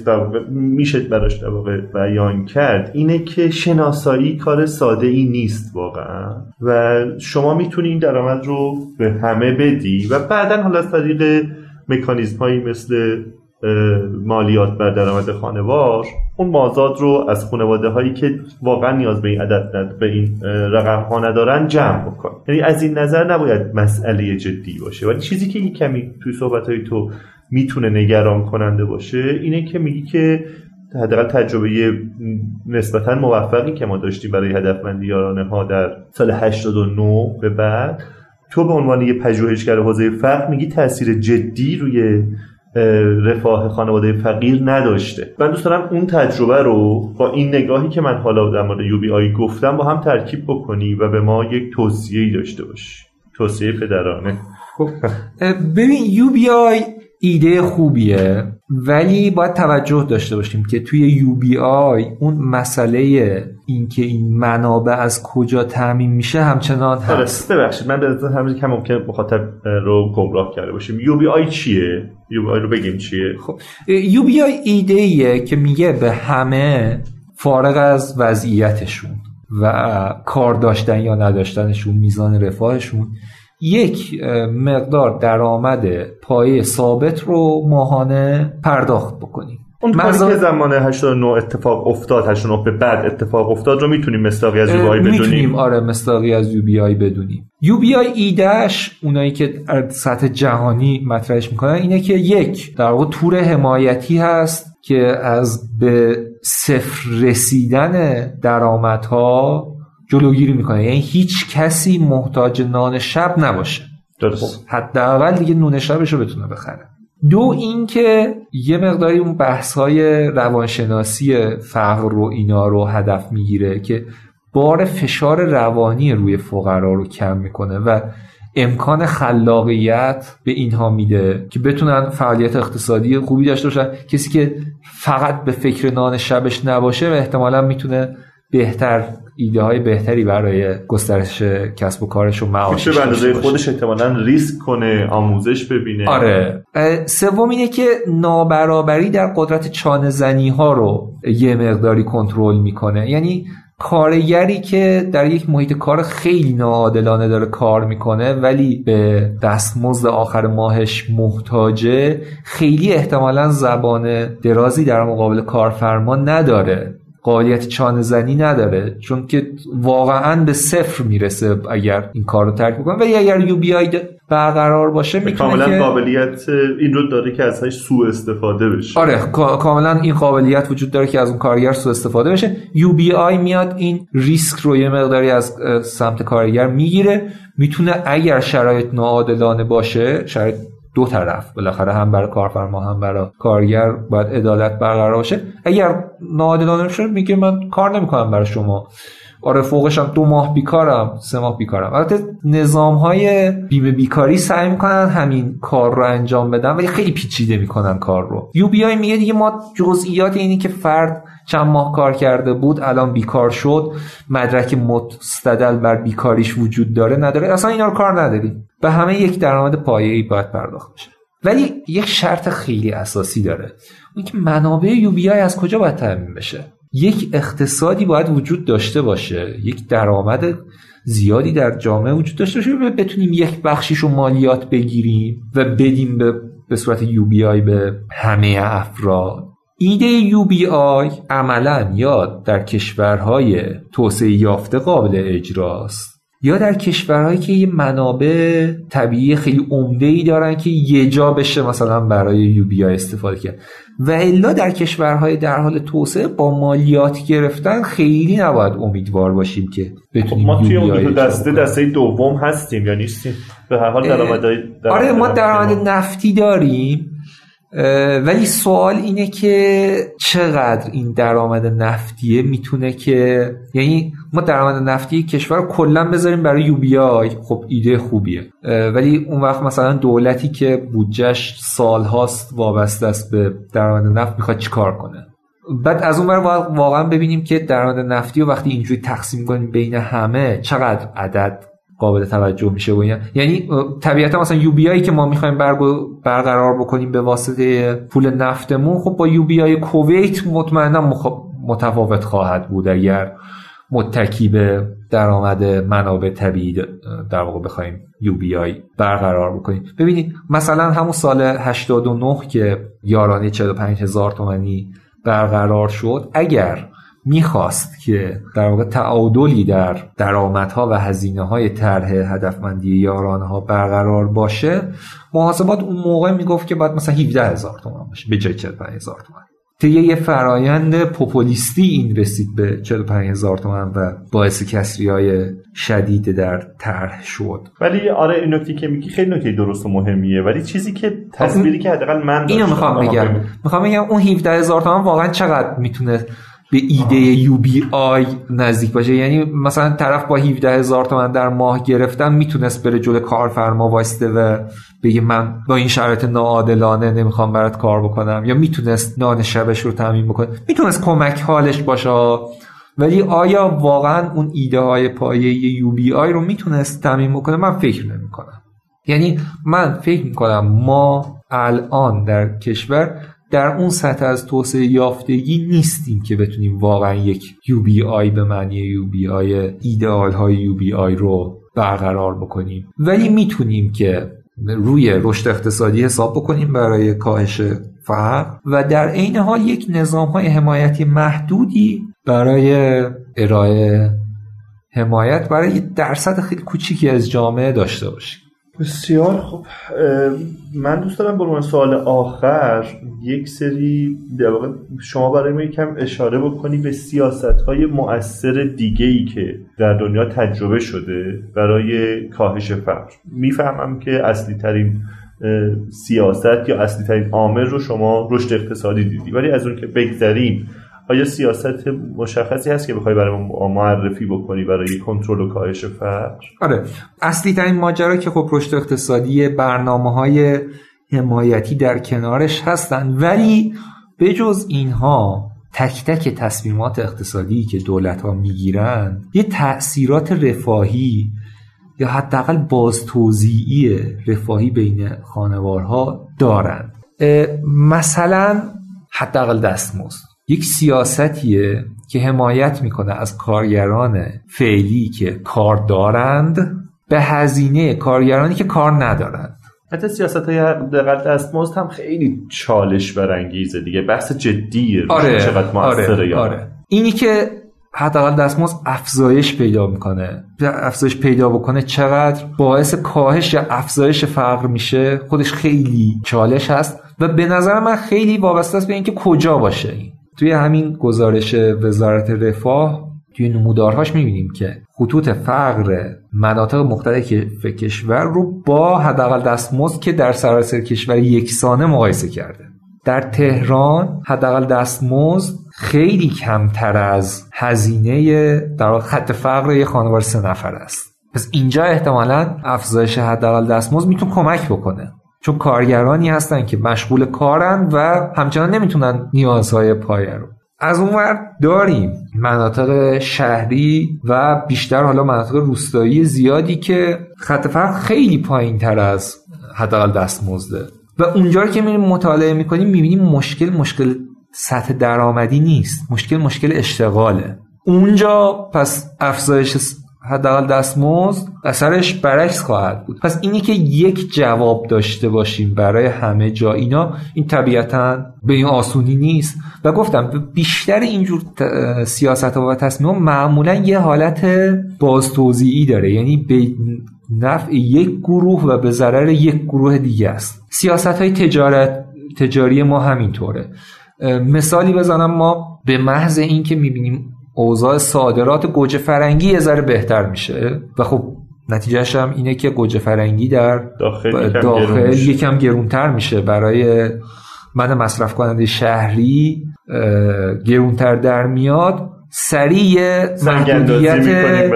میشه براش در واقع بیان کرد اینه که شناسایی کار ساده ای نیست واقعا. و شما می‌تونی این درآمد رو به همه بدی و بعدا حالا از طریق مکانیزم هایی مثل مالیات بر درآمد خانوار اون مازاد رو از خانواده هایی که واقعا نیاز به این عدد ند... به این رقم ها ندارن جمع بکن. یعنی از این نظر نباید مسئله جدی باشه. ولی چیزی که یک کمی توی صحبت های تو می‌تونه نگران کننده باشه اینه که میگی که حداقل تجربه نسبتا موفقی که ما داشتیم برای هدفمندی یارانه ها در سال 89 به بعد تو به عنوان یه پژوهشگر حوزه فقر میگی تاثیر جدی روی رفاه خانواده فقیر نداشته. من دوست دارم اون تجربه رو با این نگاهی که من حالا در مورد UBI گفتم با هم ترکیب بکنی و به ما یک توصیه داشته باشی. توصیه پدرانه. خب ببین UBI ایده خوبیه. ولی باید توجه داشته باشیم که توی UBI اون مسئله اینکه این منابع از کجا تأمین میشه همچنان هست. ببخشید من به همین که ممکن مخاطب رو گمراه کرده باشیم. UBI چیه؟ UBI رو بگیم چیه؟ خب UBI ایده ایه که میگه به همه فارغ از وضعیتشون و کار داشتن یا نداشتنشون میزان رفاهشون. یک مقدار درآمد پایه ثابت رو ماهانه پرداخت بکنیم. اون کاری که زمان 89 اتفاق افتاد 89 به بعد اتفاق افتاد رو می‌تونیم مستاقی از یو بدونیم؟ می‌تونیم آره مستاقی از یو بی آی بدونیم. یو بی آی ایدهش اونایی که سطح جهانی مطرحش می‌کنن اینه که یک در واقع تور حمایتی هست که از به صفر رسیدن درآمدها جلوگیری می‌کنه. یعنی هیچ کسی محتاج نان شب نباشه. درست. خب حداقل دیگه نون شبش رو بتونه بخره. دو اینکه یه مقداری اون بحث های روانشناسی فقر رو اینا رو هدف می‌گیره که بار فشار روانی روی فقرا رو کم می‌کنه و امکان خلاقیت به اینها میده که بتونن فعالیت اقتصادی خوبی داشته باشن. کسی که فقط به فکر نان شبش نباشه و احتمالا می‌تونه بهتر ایده های بهتری برای گسترش کسب و کارش و معاشش به خودش احتمالا ریسک کنه آموزش ببینه. آره. سوم اینه که نابرابری در قدرت چانه زنی ها رو یه مقداری کنترل می‌کنه. یعنی کارگری که در یک محیط کار خیلی ناعادلانه داره کار می‌کنه ولی به دستمزد آخر ماهش محتاجه خیلی احتمالا زبان درازی در مقابل کارفرما نداره. قابلیت چانه زنی نداره چون که واقعا به صفر می‌رسه اگر این کار رو ترک بکنه. و اگر UBI برقرار باشه می‌تونه کاملا که... قابلیت این رو داره که ازش سوء استفاده بشه. آره کاملا این قابلیت وجود داره که از اون کارگر سوء استفاده بشه. UBI میاد این ریسک رو یه مقداری از سمت کارگر می‌گیره. می‌تونه اگر شرایط ناعادلانه باشه شرایط دو طرف. بالاخره هم برای کارفرما هم برای کارگر باید عدالت برقرار باشه. اگر ناعادلانه شد میگه من کار نمی‌کنم برای شما. آره فوقش هم دو ماه بیکارم سه ماه بیکارم. البته نظام های بیمه بیکاری سعی می‌کنن همین کار رو انجام بدن ولی خیلی پیچیده می‌کنن کار رو. یو بی آی میگه دیگه ما جزئیات اینی که فرد چند ماه کار کرده بود الان بیکار شد. مدرک مستدل بر بیکاریش وجود داره نداره. اصلا اینا رو کار نداریم. به همه یک درآمد پایه‌ای باید پرداخت بشه. ولی یک شرط خیلی اساسی داره. اون که منابع یو بی آی از کجا باید تامین بشه؟ یک اقتصادی باید وجود داشته باشه. یک درآمد زیادی در جامعه وجود داشته باشه. بتونیم یک بخشیش رو مالیات بگیریم و بدیم به به صورت یو بی آی به همه افراد. ایده یو بی آی عملا یا در کشورهای توسعه یافته قابل اجراست. یا در کشورهایی که یه منابع طبیعی خیلی عمده ای دارن که یه جا بشه مثلا برای یوبیا استفاده کرد. و الا در کشورهای در حال توسعه با مالیات گرفتن خیلی نباید امیدوار باشیم که بتونیم خب ما توی اون دسته دسته دوم هستیم یا نیستیم؟ به هر حال درآمدهای آره ما درآمد نفتی داریم. ولی سوال اینه که چقدر این درآمد نفتیه می‌تونه که یعنی ما درآمد نفتی کشور کلا بذاریم برای یو بی آی. خب ایده خوبیه. ولی اون وقت مثلا دولتی که بودجهش سالهاست وابسته است به درآمد نفت می‌خواد چیکار کنه؟ بعد از اون واقعا ببینیم که درآمد نفتی و وقتی اینجوری تقسیم کنیم بین همه چقدر عدد قابل توجه میشه و یعنی طبیعتا مثلا یو بی که ما می‌خوایم برقرار بکنیم به واسطه پول نفتمون خب با یو بی آی کویت مطمئنا متفاوت خواهد بود. اگر متکی به درآمد منابع طبیعی در واقع بخوایم یو بی آی برقرار بکنیم. ببینید مثلا همون سال 89 که یارانه 45 هزار تومنی برقرار شد اگر می‌خواست که در واقع تعادلی در درآمدها و هزینه های طرح هدفمندی یارانه ها برقرار باشه محاسبات اون موقع می‌گفت که باید مثلا 17 هزار تومان باشه به جای 45 هزار تومان. طی یه فرایند پوپولیستی این رسید به 45 هزار تومن و باعث کسری های شدید در طرح شد. ولی آره این نکته که میگی خیلی نکته درست و مهمیه. ولی چیزی که تصویری که حداقل من اینو می‌خوام بگم. می‌خوام بگم اون 17 هزار تومن واقعا چقدر می‌تونه به ایده یو بی آی نزدیک باشه. یعنی مثلا طرف با 17 هزار تومن در ماه گرفتن می‌تونست بره جلو کارفرما واسطه و بگه من با این شرایط ناعادلانه نمی‌خوام برات کار بکنم. یا می‌تونست نان شبش رو تعمین بکنه. می‌تونست کمک حالش باشه. ولی آیا واقعا اون ایده های پایه یو بی آی رو می‌تونست تعمین بکنه؟ من فکر نمی‌کنم. یعنی من فکر می‌کنم ما الان در کشور در اون سطح از توسعه یافتگی نیستیم که بتونیم واقعا یک UBI به معنی UBI ایدئال های UBI رو برقرار بکنیم. ولی می‌تونیم که روی رشد اقتصادی حساب بکنیم برای کاهش فقر و در عین حال یک نظام های حمایتی محدودی برای ارائه حمایت برای درصد خیلی کوچیکی از جامعه داشته باشیم. بسیار خب من دوست دارم به سوال آخر یک سری در شما برای ما یکم اشاره بکنی به سیاست های مؤثر دیگه ای که در دنیا تجربه شده برای کاهش فقر. می‌فهمم که اصلی ترین سیاست یا اصلی ترین عامل رو شما رشد اقتصادی دیدی ولی از اون که بگذریم آیا سیاست مشخصی هست که بخوای برای ما معرفی بکنی برای کنترل و کاهش فقر؟ آره. اصلی ترین ماجرا که خب رشد اقتصادی برنامه های حمایتی در کنارش هستن ولی به جز اینها تک تک تصمیمات اقتصادی که دولت ها می‌گیرن یه تأثیرات رفاهی یا حداقل باز توضیعی رفاهی بین خانوارها دارند مثلا حداقل دستمزد. یک سیاستیه که حمایت می‌کنه از کارگران فعلی که کار دارند به هزینه کارگرانی که کار ندارند. حتی سیاست های دقل دستمزد هم خیلی چالش برانگیزه دیگه. بحث جدیه آره چقدر آره, آره. اینی که حداقل دستمزد افزایش پیدا می‌کنه. افزایش پیدا بکنه چقدر باعث کاهش یا افزایش فقر میشه خودش خیلی چالش هست و به نظر من خیلی وابسته است به اینکه کجا باشه این. توی همین گزارش وزارت رفاه توی نمودارهاش می‌بینیم که خطوط فقر مناطق مختلف کشور رو با حداقل دستمزد که در سراسر کشور یکسانه مقایسه کرده. در تهران حداقل دستمزد خیلی کمتر از هزینه در خط فقر یک خانواده سه نفر است. پس اینجا احتمالا افزایش حداقل دستمزد می‌تونه کمک بکنه. چون کارگرانی هستن که مشغول کارن و همچنان نمی‌تونن نیازهای پایه رو. از اونور داریم مناطق شهری و بیشتر حالا مناطق روستایی زیادی که خط فقر خیلی پایین تر از حداقل دستمزده. و اونجا که میریم مطالعه می‌کنیم می‌بینیم مشکل مشکل سطح درآمدی نیست. مشکل مشکل اشتغاله. اونجا پس افزایش حداقل دستمزد اثرش برعکس خواهد بود. پس اینی که یک جواب داشته باشیم برای همه جا اینا این طبیعتا به این آسونی نیست. و گفتم بیشتر اینجور سیاست و تصمیم معمولا یه حالت باز توضیعی داره. یعنی به نفع یک گروه و به ضرر یک گروه دیگه است. سیاست های تجارت تجاری ما همینطوره. مثالی بزنم ما به محض اینکه می‌بینیم اوضاع صادرات گوجه فرنگی یه ذره بهتر میشه. و خب نتیجهش هم اینه که گوجه فرنگی در داخل, داخل یکم گرونتر میشه. برای من مصرف کننده شهری گرونتر در میاد. سریع محدودیت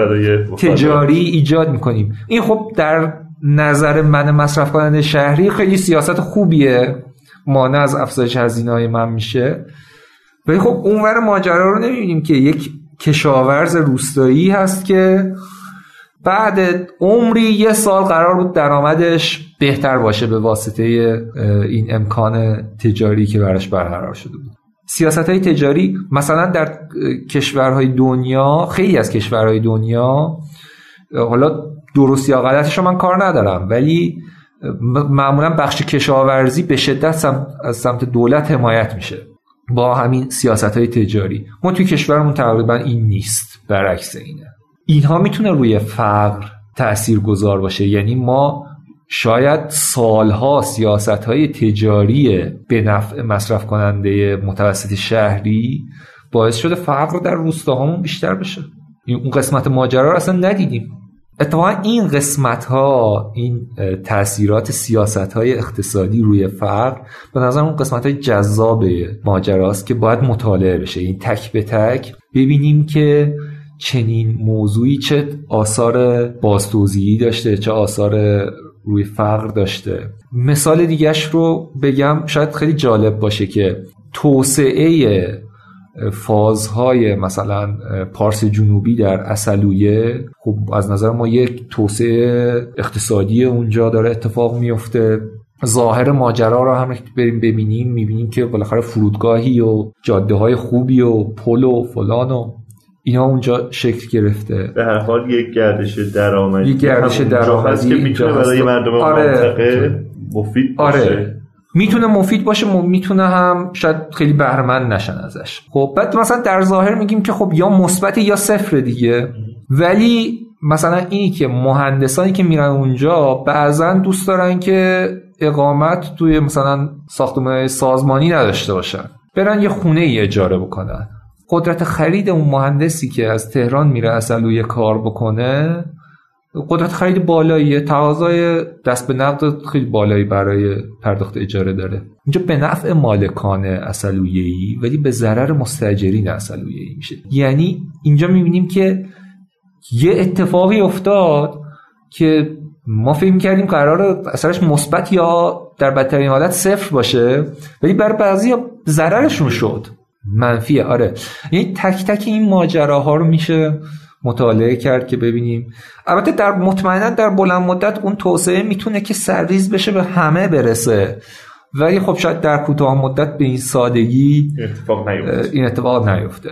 تجاری ایجاد می‌کنیم. این خب در نظر من مصرف کننده شهری خیلی سیاست خوبیه. مانع از افزایش هزینه های من میشه. ولی خب اونور ماجرا رو نمی‌بینیم که یک کشاورز روستایی هست که بعد عمری یه سال قرار بود درآمدش بهتر باشه به واسطه این امکان تجاری که براش برقرار شده بود. سیاست های تجاری مثلا در کشورهای دنیا خیلی از کشورهای دنیا حالا درست یا غلطش من کار ندارم ولی معمولا بخش کشاورزی به شدت از سمت دولت حمایت میشه. با همین سیاست های تجاری. ما توی کشورمون تقریبا این نیست برعکس اینه. اینها می‌تونه روی فقر تأثیر گذار باشه. یعنی ما شاید سالها سیاست های تجاری به نفع مصرف کننده متوسط شهری باعث شده فقر در روستاهامون بیشتر بشه. اون قسمت ماجرا رو اصلا ندیدیم. اتفاقا این قسمت ها این تاثیرات سیاست های اقتصادی روی فقر به نظر اون قسمت های جذاب ماجراست که باید مطالعه بشه. این تک به تک ببینیم که چنین موضوعی چه آثار بازتوزیعی داشته چه آثار روی فقر داشته. مثال دیگهش رو بگم شاید خیلی جالب باشه که توسعه فازهای مثلا پارس جنوبی در اصلویه خب از نظر ما یک توسعه اقتصادی اونجا داره اتفاق میفته ظاهر ماجرا رو هم بریم ببینیم می‌بینیم که بالاخره فرودگاهی و جاده های خوبی و پل و فلان و اینا اونجا شکل گرفته به هر حال یک گردش درآمدی یک گردش درآمدی که می‌تونه برای مردم آره. منطقه مفید باشه آره. می‌تونه مفید باشه می‌تونه هم شاید خیلی بهرمند نشن ازش. خب بعد مثلا در ظاهر میگیم که خب یا مثبت یا صفر دیگه. ولی مثلا اینی که مهندسانی که میرن اونجا بعضا دوست دارن که اقامت توی مثلا ساختمان سازمانی نداشته باشن. برن یه خونه ای اجاره بکنن. قدرت خرید اون مهندسی که از تهران میره اصلا کار بکنه قدرت خرید بالاییه. تقاضای دست به نقد خیلی بالایی برای پرداخت اجاره داره. اینجا به نفع مالکان اصلویه‌ای ولی به ضرر مستاجرین اصلویه‌ای میشه. یعنی اینجا می‌بینیم که یه اتفاقی افتاد که ما فکر کردیم قرار اثرش مثبت یا در بدترین حالت صفر باشه ولی برای بعضی ضررشون شد. منفیه. آره. یعنی تک تک این ماجراها رو میشه مطالعه کرد که ببینیم. البته در مطمئنا در بلند مدت اون توسعه می‌تونه که سرریز بشه به همه برسه. ولی خب شاید در کوتاه مدت به این سادگی اتفاق نیفته. این اتفاق نیفته.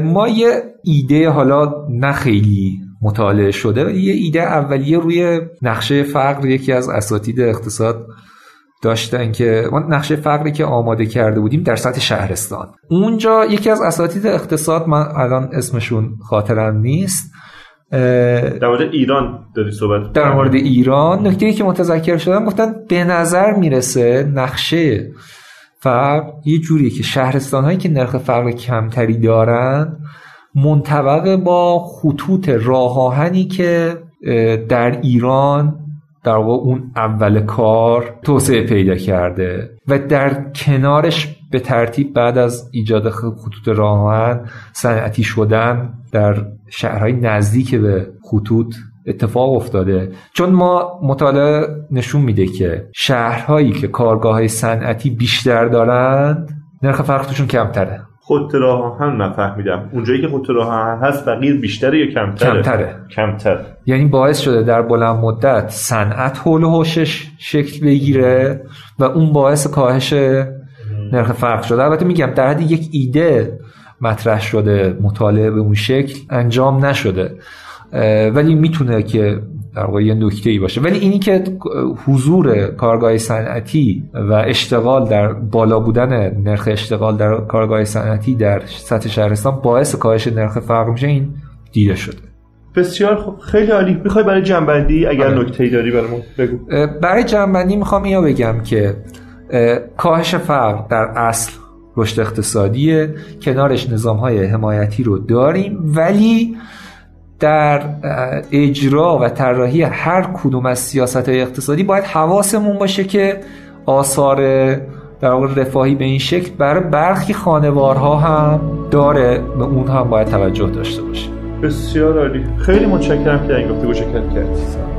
ما یه ایده حالا نه خیلی مطالعه شده یه ایده اولیه روی نقشه فقر یکی از اساتید اقتصاد داشتن که ما نقشه فقری که آماده کرده بودیم در سطح شهرستان. اونجا یکی از اساتید اقتصاد من الان اسمشون خاطرم نیست در مورد ایران داری صحبت در مورد ایران. نکته که متذکر شدم گفتن به نظر می‌رسه نقشه فقر یه جوریه که شهرستان هایی که نرخ فقر کمتری دارن منطبق با خطوط راه آهنی که در ایران در واقع اون اول کار توسعه پیدا کرده و در کنارش به ترتیب بعد از ایجاد خطوط راهن صنعتی شدن در شهرهای نزدیک به خطوط اتفاق افتاده. چون ما مطالعه نشون میده که شهرهایی که کارگاه های صنعتی بیشتر دارند نرخ فرق کمتره. خط راه هم نفهمیدم. اونجایی که خط راه هست فقیر بیشتره یا کمتره؟ کمتره. کمتر. یعنی باعث شده در بلند مدت صنعت حول و حوشش شکل بگیره و اون باعث کاهش نرخ فرق شده. البته میگم در حد یک ایده مطرح شده مطالعه به اون شکل انجام نشده. ولی می‌تونه که در واقع یه نکته ای باشه. ولی اینی که حضور کارگاه صنعتی و اشتغال در بالا بودن نرخ اشتغال در کارگاه صنعتی در سطح شهرستان باعث کاهش نرخ فقر میشه این دیده شده. بسیار خوب خیلی عالی. می‌خوای برای جنبندی اگر آره. نکته ای داری برامون بگو. برای جنبندی می‌خوام اینو بگم که کاهش فقر در اصل رشد اقتصادیه. کنارش نظام های حمایتی رو داریم ولی در اجرا و طراحی هر کدوم از سیاست های اقتصادی باید حواسمون باشه که آثار در واقع رفاهی به این شکل برای برخی خانوارها هم داره به اون هم باید توجه داشته باشه. بسیار عالی. خیلی متشکرم که این گفتگو شرکت کردید